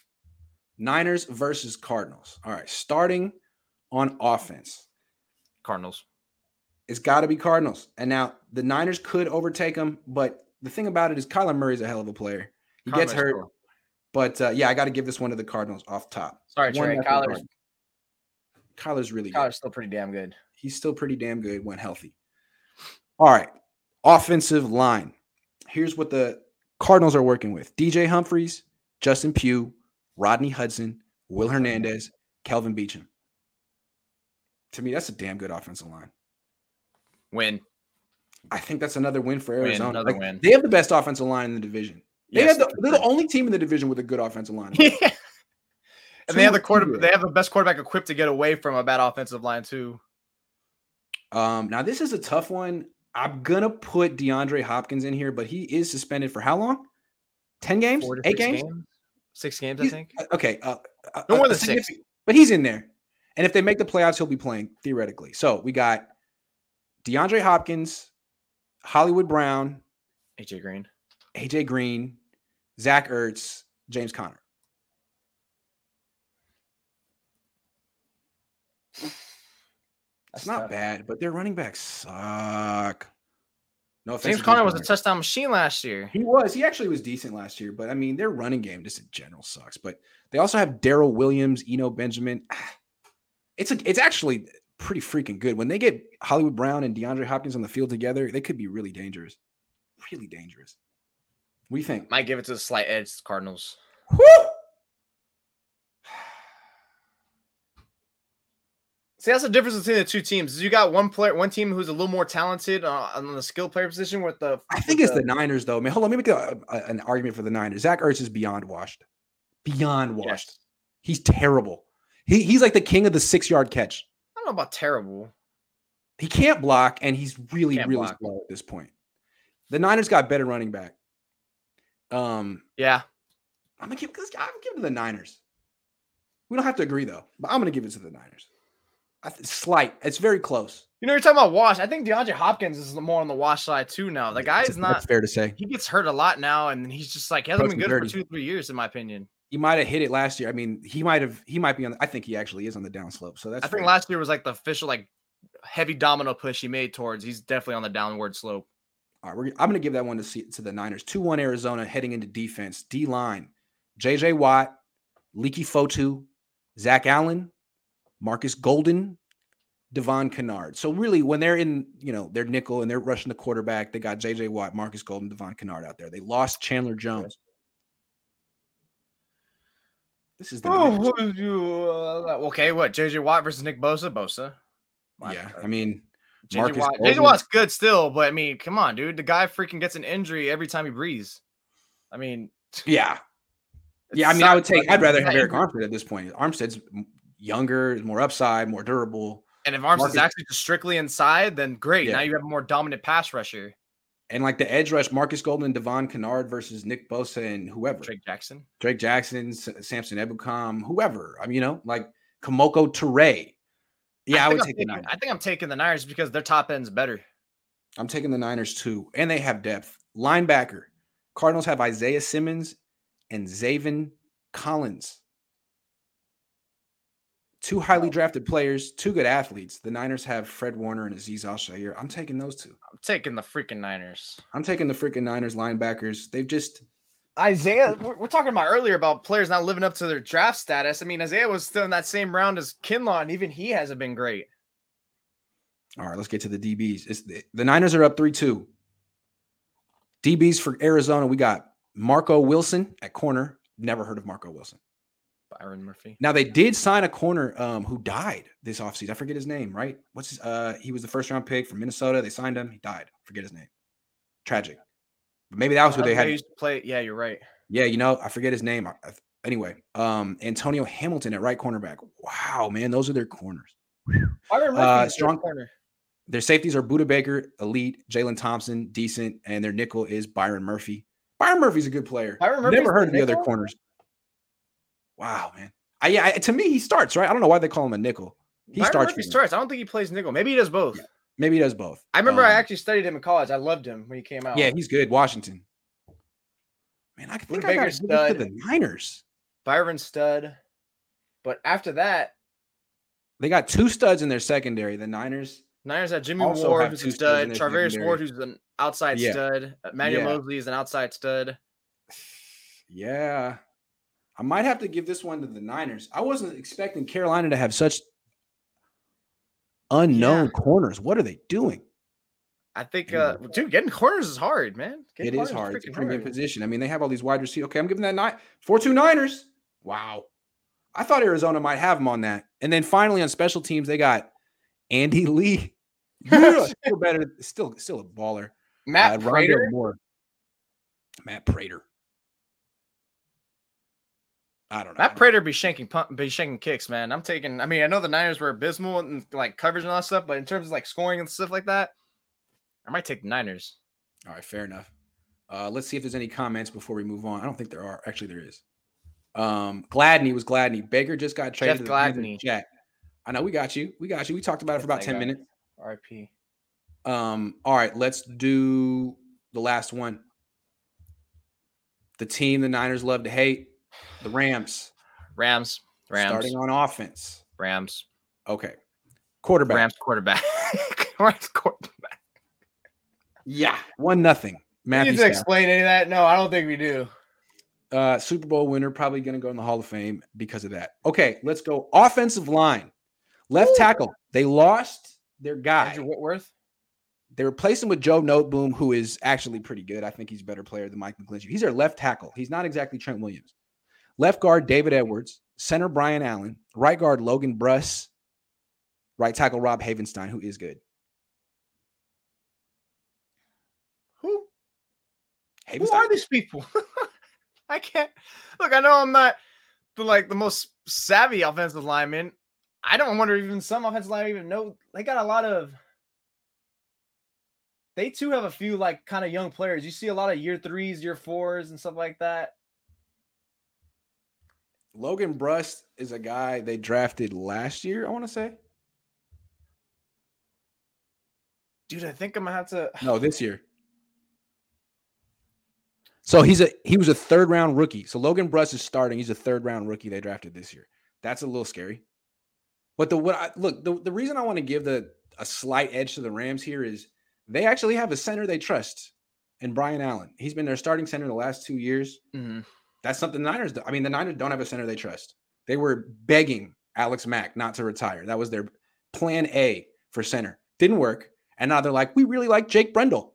Niners versus Cardinals. All right, starting on offense. Cardinals. It's got to be Cardinals. And now the Niners could overtake them, but the thing about it is Kyler Murray's a hell of a player. He gets hurt, cool. but uh, yeah, I got to give this one to the Cardinals off top. Sorry, One Trey. nothing Kyler's, Cardinals. Kyler's really good. Still pretty damn good. He's still pretty damn good when healthy. All right, offensive line. Here's what the Cardinals are working with: DJ Humphries, Justin Pugh, Rodney Hudson, Will Hernandez, Kelvin Beachum. To me, that's a damn good offensive line. Win. I think that's another win for Win, Arizona. another Like, win. They have the best offensive line in the division. They Yes, have the, they're the only team in the division with a good offensive line. [laughs] yeah. And they have the Two- quarter. They have the best quarterback equipped to get away from a bad offensive line too. Um, now this is a tough one. I'm gonna put DeAndre Hopkins in here, but he is suspended for how long? Ten games? Four Eight six games? Six games, I think. uh, Okay. Uh, uh, No more than six. significant- But he's in there. And if they make the playoffs, he'll be playing theoretically. So we got DeAndre Hopkins, Hollywood Brown, AJ Green. AJ Green, Zach Ertz, James Conner. That's not bad, but their running backs suck. No offense. James Conner was a touchdown machine last year. He was. He actually was decent last year, but I mean, their running game just in general sucks. But they also have Darrel Williams, Eno Benjamin. [sighs] It's a, it's actually pretty freaking good. When they get Hollywood Brown and DeAndre Hopkins on the field together, they could be really dangerous. Really dangerous. What do you think? Might give it to the slight edge to the Cardinals. Woo! [sighs] See, that's the difference between the two teams. You got one player, one team who's a little more talented uh, on the skill player position with the. I think it's the Niners, though. Man, hold on. Let me make a, a- an argument for the Niners. Zach Ertz is beyond washed. Beyond washed. Yes. He's terrible. He, he's like the king of the six yard catch. Know about terrible. He can't block, and he's really, Can't really slow at this point. The Niners got better running back. Um, Yeah, I'm gonna give this. I'm gonna give it to the Niners. We don't have to agree though, but I'm gonna give it to the Niners. I th- slight. It's very close. you know, you're talking about wash. I think DeAndre Hopkins is more on the wash side too now. The guy is not. Fair to say. He gets hurt a lot now, and he's just like he hasn't been good dirty. for two, three years, in my opinion. He might have hit it last year. I mean, he might have. He might be on. The, I think he actually is on the downslope. So that's. I think last year was like the official like heavy domino push he made towards. He's definitely on the downward slope. All right, we're, I'm going to give that one to see, to the Niners. Two one Arizona heading into defense. D line: J.J. Watt, Leki Fotu, Zach Allen, Marcus Golden, Devon Kennard. So really, when they're in, you know, their nickel and they're rushing the quarterback, they got J.J. Watt, Marcus Golden, Devon Kennard out there. They lost Chandler Jones. This is the. Oh, you, uh, okay, what? JJ Watt versus Nick Bosa? Bosa. My yeah. bad. I mean, JJ Watt. JJ Watt's good still, but I mean, come on, dude. The guy freaking gets an injury every time he breathes. I mean, [laughs] Yeah. Yeah, I mean, I would take. I'd rather have Arik Armstead at this point. Armstead's younger, more upside, more durable, And if Armstead's Marcus- actually just strictly inside, then great. Yeah. Now you have a more dominant pass rusher. And like the edge rush, Marcus Golden Devon Kennard versus Nick Bosa and whoever, Drake, Jackson. Drake Jackson. Samson Ebukam, whoever. I mean, you know, like Kamoko Ture. Yeah, I, think would I'm take the taking- Niners. I think I'm taking the Niners because their top end's better. I'm taking the Niners too, and they have depth. Linebacker, Cardinals have Isaiah Simmons and Zaven Collins. Two highly drafted players, two good athletes. The Niners have Fred Warner and Azeez Al-Shaair. I'm taking those two. I'm taking the freaking Niners. I'm taking the freaking Niners linebackers. They've just Isaiah, we're, we're talking about earlier about players not living up to their draft status. I mean, Isaiah was still in that same round as Kinlaw, and even he hasn't been great. all right. Let's get to the DBs. It's the, the Niners are up three two. DBs for Arizona. We got Marco Wilson at corner. Never heard of Marco Wilson. Byron Murphy. Now they did sign a corner um, who died this offseason. I forget his name, right? What's his uh he was the first round pick from Minnesota. They signed him, he died. Forget his name. Tragic. But maybe that was who they had. he used to play. Yeah, you're right. Yeah, you know, I forget his name. I- I- Anyway, um Antonio Hamilton at right cornerback. Wow, man, those are their corners. Byron Murphy Uh, strong- corner. Their safeties are Budda Baker, elite, Jalen Thompson, decent, and their nickel is Byron Murphy. Byron Murphy's a good player. Byron Murphy's Never heard of the other corners. Wow, man. I, yeah, I- to me, he starts, right? I don't know why they call him a nickel. He starts. Them. starts. I don't think he plays nickel. Maybe he does both. Yeah. Maybe he does both. I remember I Um, actually studied him in college. I loved him when he came out. Yeah, he's good. Washington. Man, I think Budda I got Baker's to stud. the Niners. Byron Stud. But after that, They got two studs in their secondary. The Niners. Niners had Jimmy Ward, who's a stud. Charvarius secondary. Ward, who's an outside Yeah. stud. Emmanuel Yeah. Moseley is an outside stud. [sighs] Yeah. I might have to give this one to the Niners. I wasn't expecting Carolina to have such unknown Yeah. corners. What are they doing? I think, uh, dude, getting corners is hard, man. Getting It is hard. It's a premium hard. position. I mean, they have all these wide receivers. Okay, I'm giving that nine four two Niners. Wow. I thought Arizona might have them on that. And then finally on special teams, they got Andy Lee. [laughs] Still better, still still a baller. Matt Uh, Prater. Moore. Matt Prater. I don't know. Matt Prater be shanking pump, be shanking kicks, man. I'm taking. I mean, I know the Niners were abysmal and like coverage and all that stuff, but in terms of like scoring and stuff like that, I might take the Niners. All right, fair enough. Uh, let's see if there's any comments before we move on. I don't think there are. Actually, there is. Um, Gladney was Gladney. Baker just got traded Jeff to the Panthers. Gladney. Jack. I know we got you. We got you. We talked about it for about 10 guy. minutes. R.I.P. Um, all right, let's do the last one. The team the Niners love to hate, the Rams. Rams. Rams. Starting on offense. Rams. Okay. Quarterback. Rams quarterback. [laughs] Rams quarterback. Yeah. One nothing. You Matthew need to Stafford. explain any of that? No, I don't think we do. uh, Super Bowl winner, probably going to go in the Hall of Fame because of that. Okay, let's go. Offensive line, left Woo. tackle. They lost their guy. Andrew Whitworth. They replaced him with Joe Noteboom, who is actually pretty good. I think he's a better player than Mike McGlinchey. He's their left tackle. He's not exactly Trent Williams. Left guard David Edwards, center Brian Allen, right guard Logan Bruss, right tackle Rob Havenstein, who is good. Who? Who Havenstein. are these people? [laughs] I can't look. I know I'm not the like the most savvy offensive lineman. I don't wonder if even some offensive linemen even know they got a lot of. They too have a few like kind of young players. You see a lot of year threes, year fours, and stuff like that. Logan Bruss is a guy they drafted last year, I want to say. Dude, I think I'm gonna have to. [sighs] No, this year. So he's a he was a third round rookie. So Logan Bruss is starting. He's a third round rookie they drafted this year. That's a little scary. But the what I look the, the reason I want to give the a slight edge to the Rams here is they actually have a center they trust in Brian Allen. He's been their starting center the last two years. Mhm. That's something the Niners. do- I mean, the Niners don't have a center they trust. They were begging Alex Mack not to retire. That was their plan A for center. Didn't work, and now they're like, we really like Jake Brendel.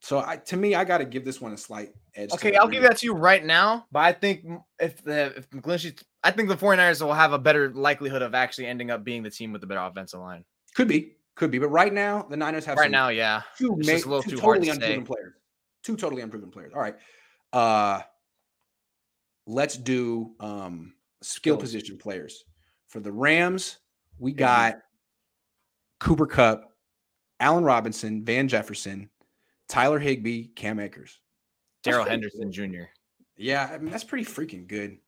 So I, to me, I got to give this one a slight edge. Okay, I'll give that to you right now. But I think if the if McGlinchey, I think the 49ers will have a better likelihood of actually ending up being the team with the better offensive line. Could be, Could be, but right now the Niners have Right now, yeah. two, ma- just a little two totally to say. unproven players. Two totally unproven players. All right. Uh let's do um skill position players. For the Rams, we got Cooper Kupp, Allen Robinson, Van Jefferson, Tyler Higbee, Cam Akers. Darrell Henderson good. Jr. Yeah, I mean that's pretty freaking good.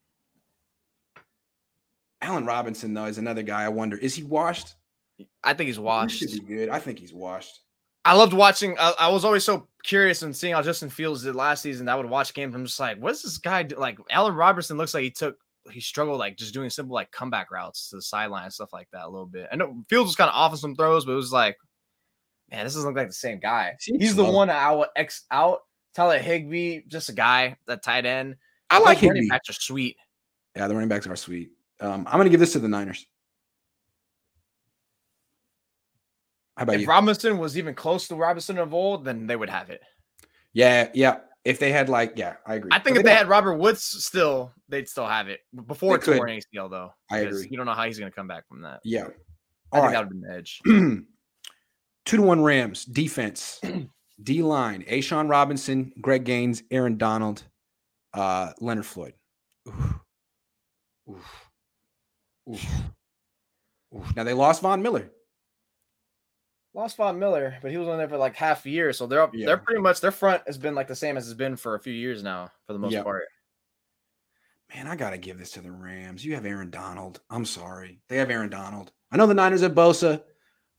Allen Robinson, though, is another guy. I wonder, is he washed? I think he's He washed. should be good. I think he's washed. I loved watching. I, I was always so curious and seeing how Justin Fields did last season. I would watch games. I'm just like, what's this guy do? Like Allen Robinson looks like he took he struggled like just doing simple like comeback routes to the sideline and stuff like that a little bit. I know Fields was kind of off on some throws, but it was like, man, this doesn't look like the same guy. He's the slow. I would X out. Tyler Higbee, just a guy, that tight end. I like Those running backs are sweet. Yeah, the running backs are sweet. Um, I'm going to give this to the Niners. How about If you? Robinson was even close to Robinson of old, then they would have it. yeah, yeah. If they had like, yeah, I agree. I think But if they don't. had Robert Woods still, they'd still have it before They torn ACL though. I agree. You don't know how he's going to come back from that. yeah. I All think that would have been the edge. [clears throat] Two to one Rams defense, [clears throat] D line, A'Shawn Robinson, Greg Gaines, Aaron Donald, uh, Leonard Floyd. Oof. Oof. Oof. Oof. Now they lost Von Miller. Lost Von Miller, but he was only there for like half a year, so they're Yeah. they're pretty much their front has been like the same as it's been for a few years now, for the most Yeah. part. Man, I gotta give this to the Rams. You have Aaron Donald. I'm sorry. They have Aaron Donald. I know the Niners have Bosa,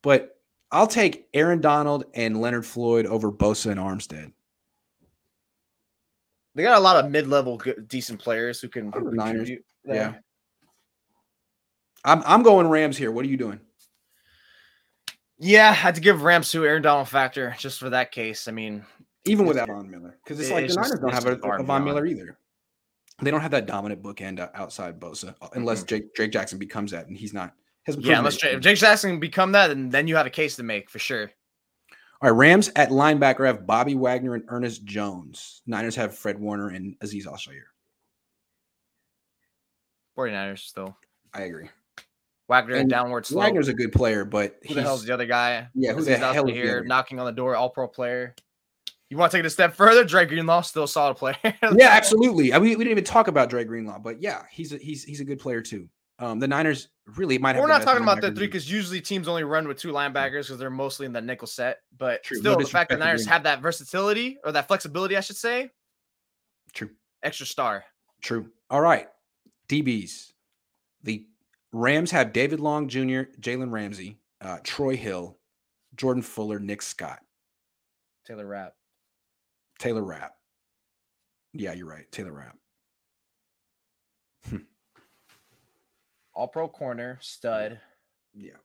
but I'll take Aaron Donald and Leonard Floyd over Bosa and Armstead. They got a lot of mid-level good, decent players who can Niners. Yeah. I'm I'm going Rams here. What are you doing? Yeah, I had to give Rams to Aaron Donald factor just for that case. I mean, Even without Von Miller, because it's it- like the Niners don't have a, a Von. Miller either. They don't have that dominant bookend outside Bosa, uh, unless Mhm. Jake Drake Jackson becomes that, and he's not. Hasn't yeah, unless. Jake, Jake Jackson can become that, and then you have a case to make for sure. All right, Rams at linebacker have Bobby Wagner and Ernest Jones. Niners have Fred Warner and Azeez Al-Shaair. 49ers still. I agree. Wagner And downward slope. Wagner's a good player, but Who the hell's he's- the other guy? Yeah, who Is the he's hell here knocking on the door, all pro player. You want to take it a step further? Dre Greenlaw, still a solid player. [laughs] yeah, absolutely. I mean, we didn't even talk about Dre Greenlaw, but yeah, he's a, he's he's a good player too. Um, the Niners really might have. We're not talking about the three because usually teams only run with two linebackers because they're mostly in the nickel set. But True. No still, the fact that Niners have that versatility or that flexibility, I should say, True. extra star. True. All right, DBs. The Rams have David Long Jr., Jalen Ramsey, uh, Troy Hill, Jordan Fuller, Nick Scott, Taylor Rapp. Taylor Rapp. Yeah, you're right. Taylor Rapp. All pro corner, stud. Yeah.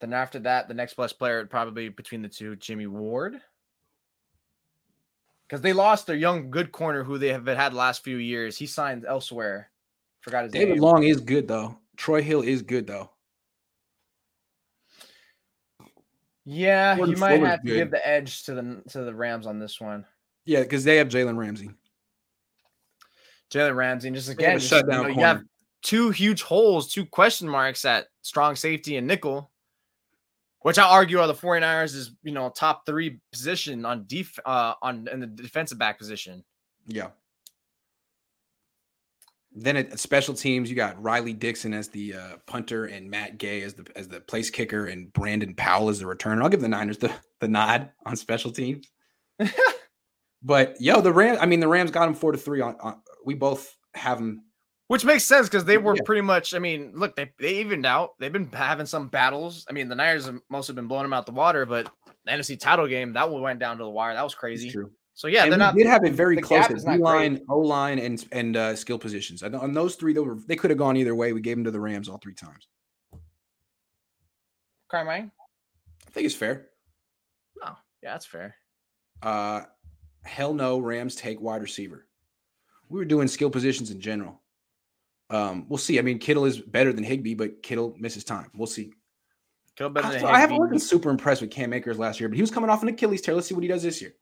Then after that, the next best player would probably be between the two, Jimmy Ward. Because they lost their young good corner who they have had the last few years. He signed elsewhere. Forgot his David name. Long is good though. Troy Hill is good though. Yeah, Jordan you might Fuller's have to good. give the edge to the to the Rams on this one. Yeah, because they have Jalen Ramsey. Jalen Ramsey, and just again, just, you, know, you have two huge holes, two question marks at strong safety and nickel, which I argue are the 49ers is you know top three position on def uh on in the defensive back position. Yeah. Then at special teams, you got Riley Dixon as the uh, punter and Matt Gay as the as the place kicker and Brandon Powell as the returner. I'll give the Niners the, the nod on special teams. [laughs] but yo, the Rams. I mean, the Rams got them four to three. On, on we both have them. Which makes sense because they were Yeah. pretty much. I mean, look, they they evened out. They've been having some battles. I mean, the Niners have mostly been blowing them out the water, but the NFC title game that one went down to the wire. That was crazy. True. So yeah, and they're we not. did have it very the close gap at D line, O line, and and uh, skill positions. I on those three, they were they could have gone either way. We gave them to the Rams all three times. Carmine. I think it's fair. Oh, yeah, that's fair. Uh, hell no, Rams take wide receiver. We were doing skill positions in general. Um, we'll see. I mean, Kittle is better than Higbee, but Kittle misses time. We'll see. Kill better I, than I haven't Higbee. been super impressed with Cam Akers last year, but he was coming off an Achilles tear. Let's see what he does this year.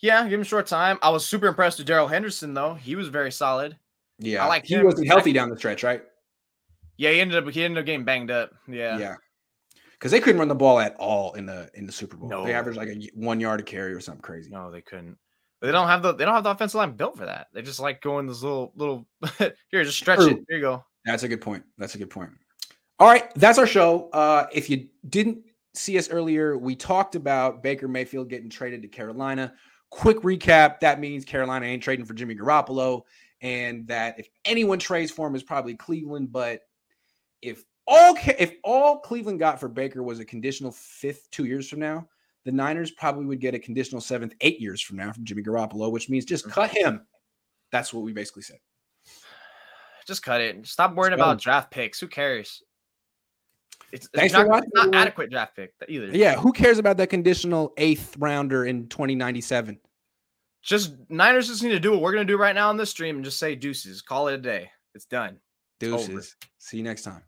Yeah, give him short time. I was super impressed with Darrell Henderson though. He was very solid. Yeah, I like he him. wasn't healthy down the stretch, right? Yeah, he ended up he ended up getting banged up. Yeah. Yeah. Because they couldn't run the ball at all in the in the Super Bowl. No. They averaged like a one yard a carry or something crazy. No, they couldn't. They don't have the they don't have the offensive line built for that. They just like going this little little [laughs] here, just stretch it. True. Here you go. That's a good point. That's a good point. All right, that's our show. Uh, if you didn't see us earlier, we talked about Baker Mayfield getting traded to Carolina. Quick recap: that means Carolina ain't trading for Jimmy Garoppolo, and that if anyone trades for him is probably Cleveland. But if all if all Cleveland got for Baker was a conditional fifth two years from now, the Niners probably would get a conditional seventh eight years from now from Jimmy Garoppolo, which means just mm-hmm. cut him. That's what we basically said. Just cut it. Stop worrying about draft picks. Who cares? It's, it's Thanks for not, it's not adequate draft pick either. Yeah, who cares about that conditional eighth rounder in 2097? Just Niners just need to do what we're gonna do right now on this stream and just say deuces. Call it a day. It's done. over. Deuces. See you next time.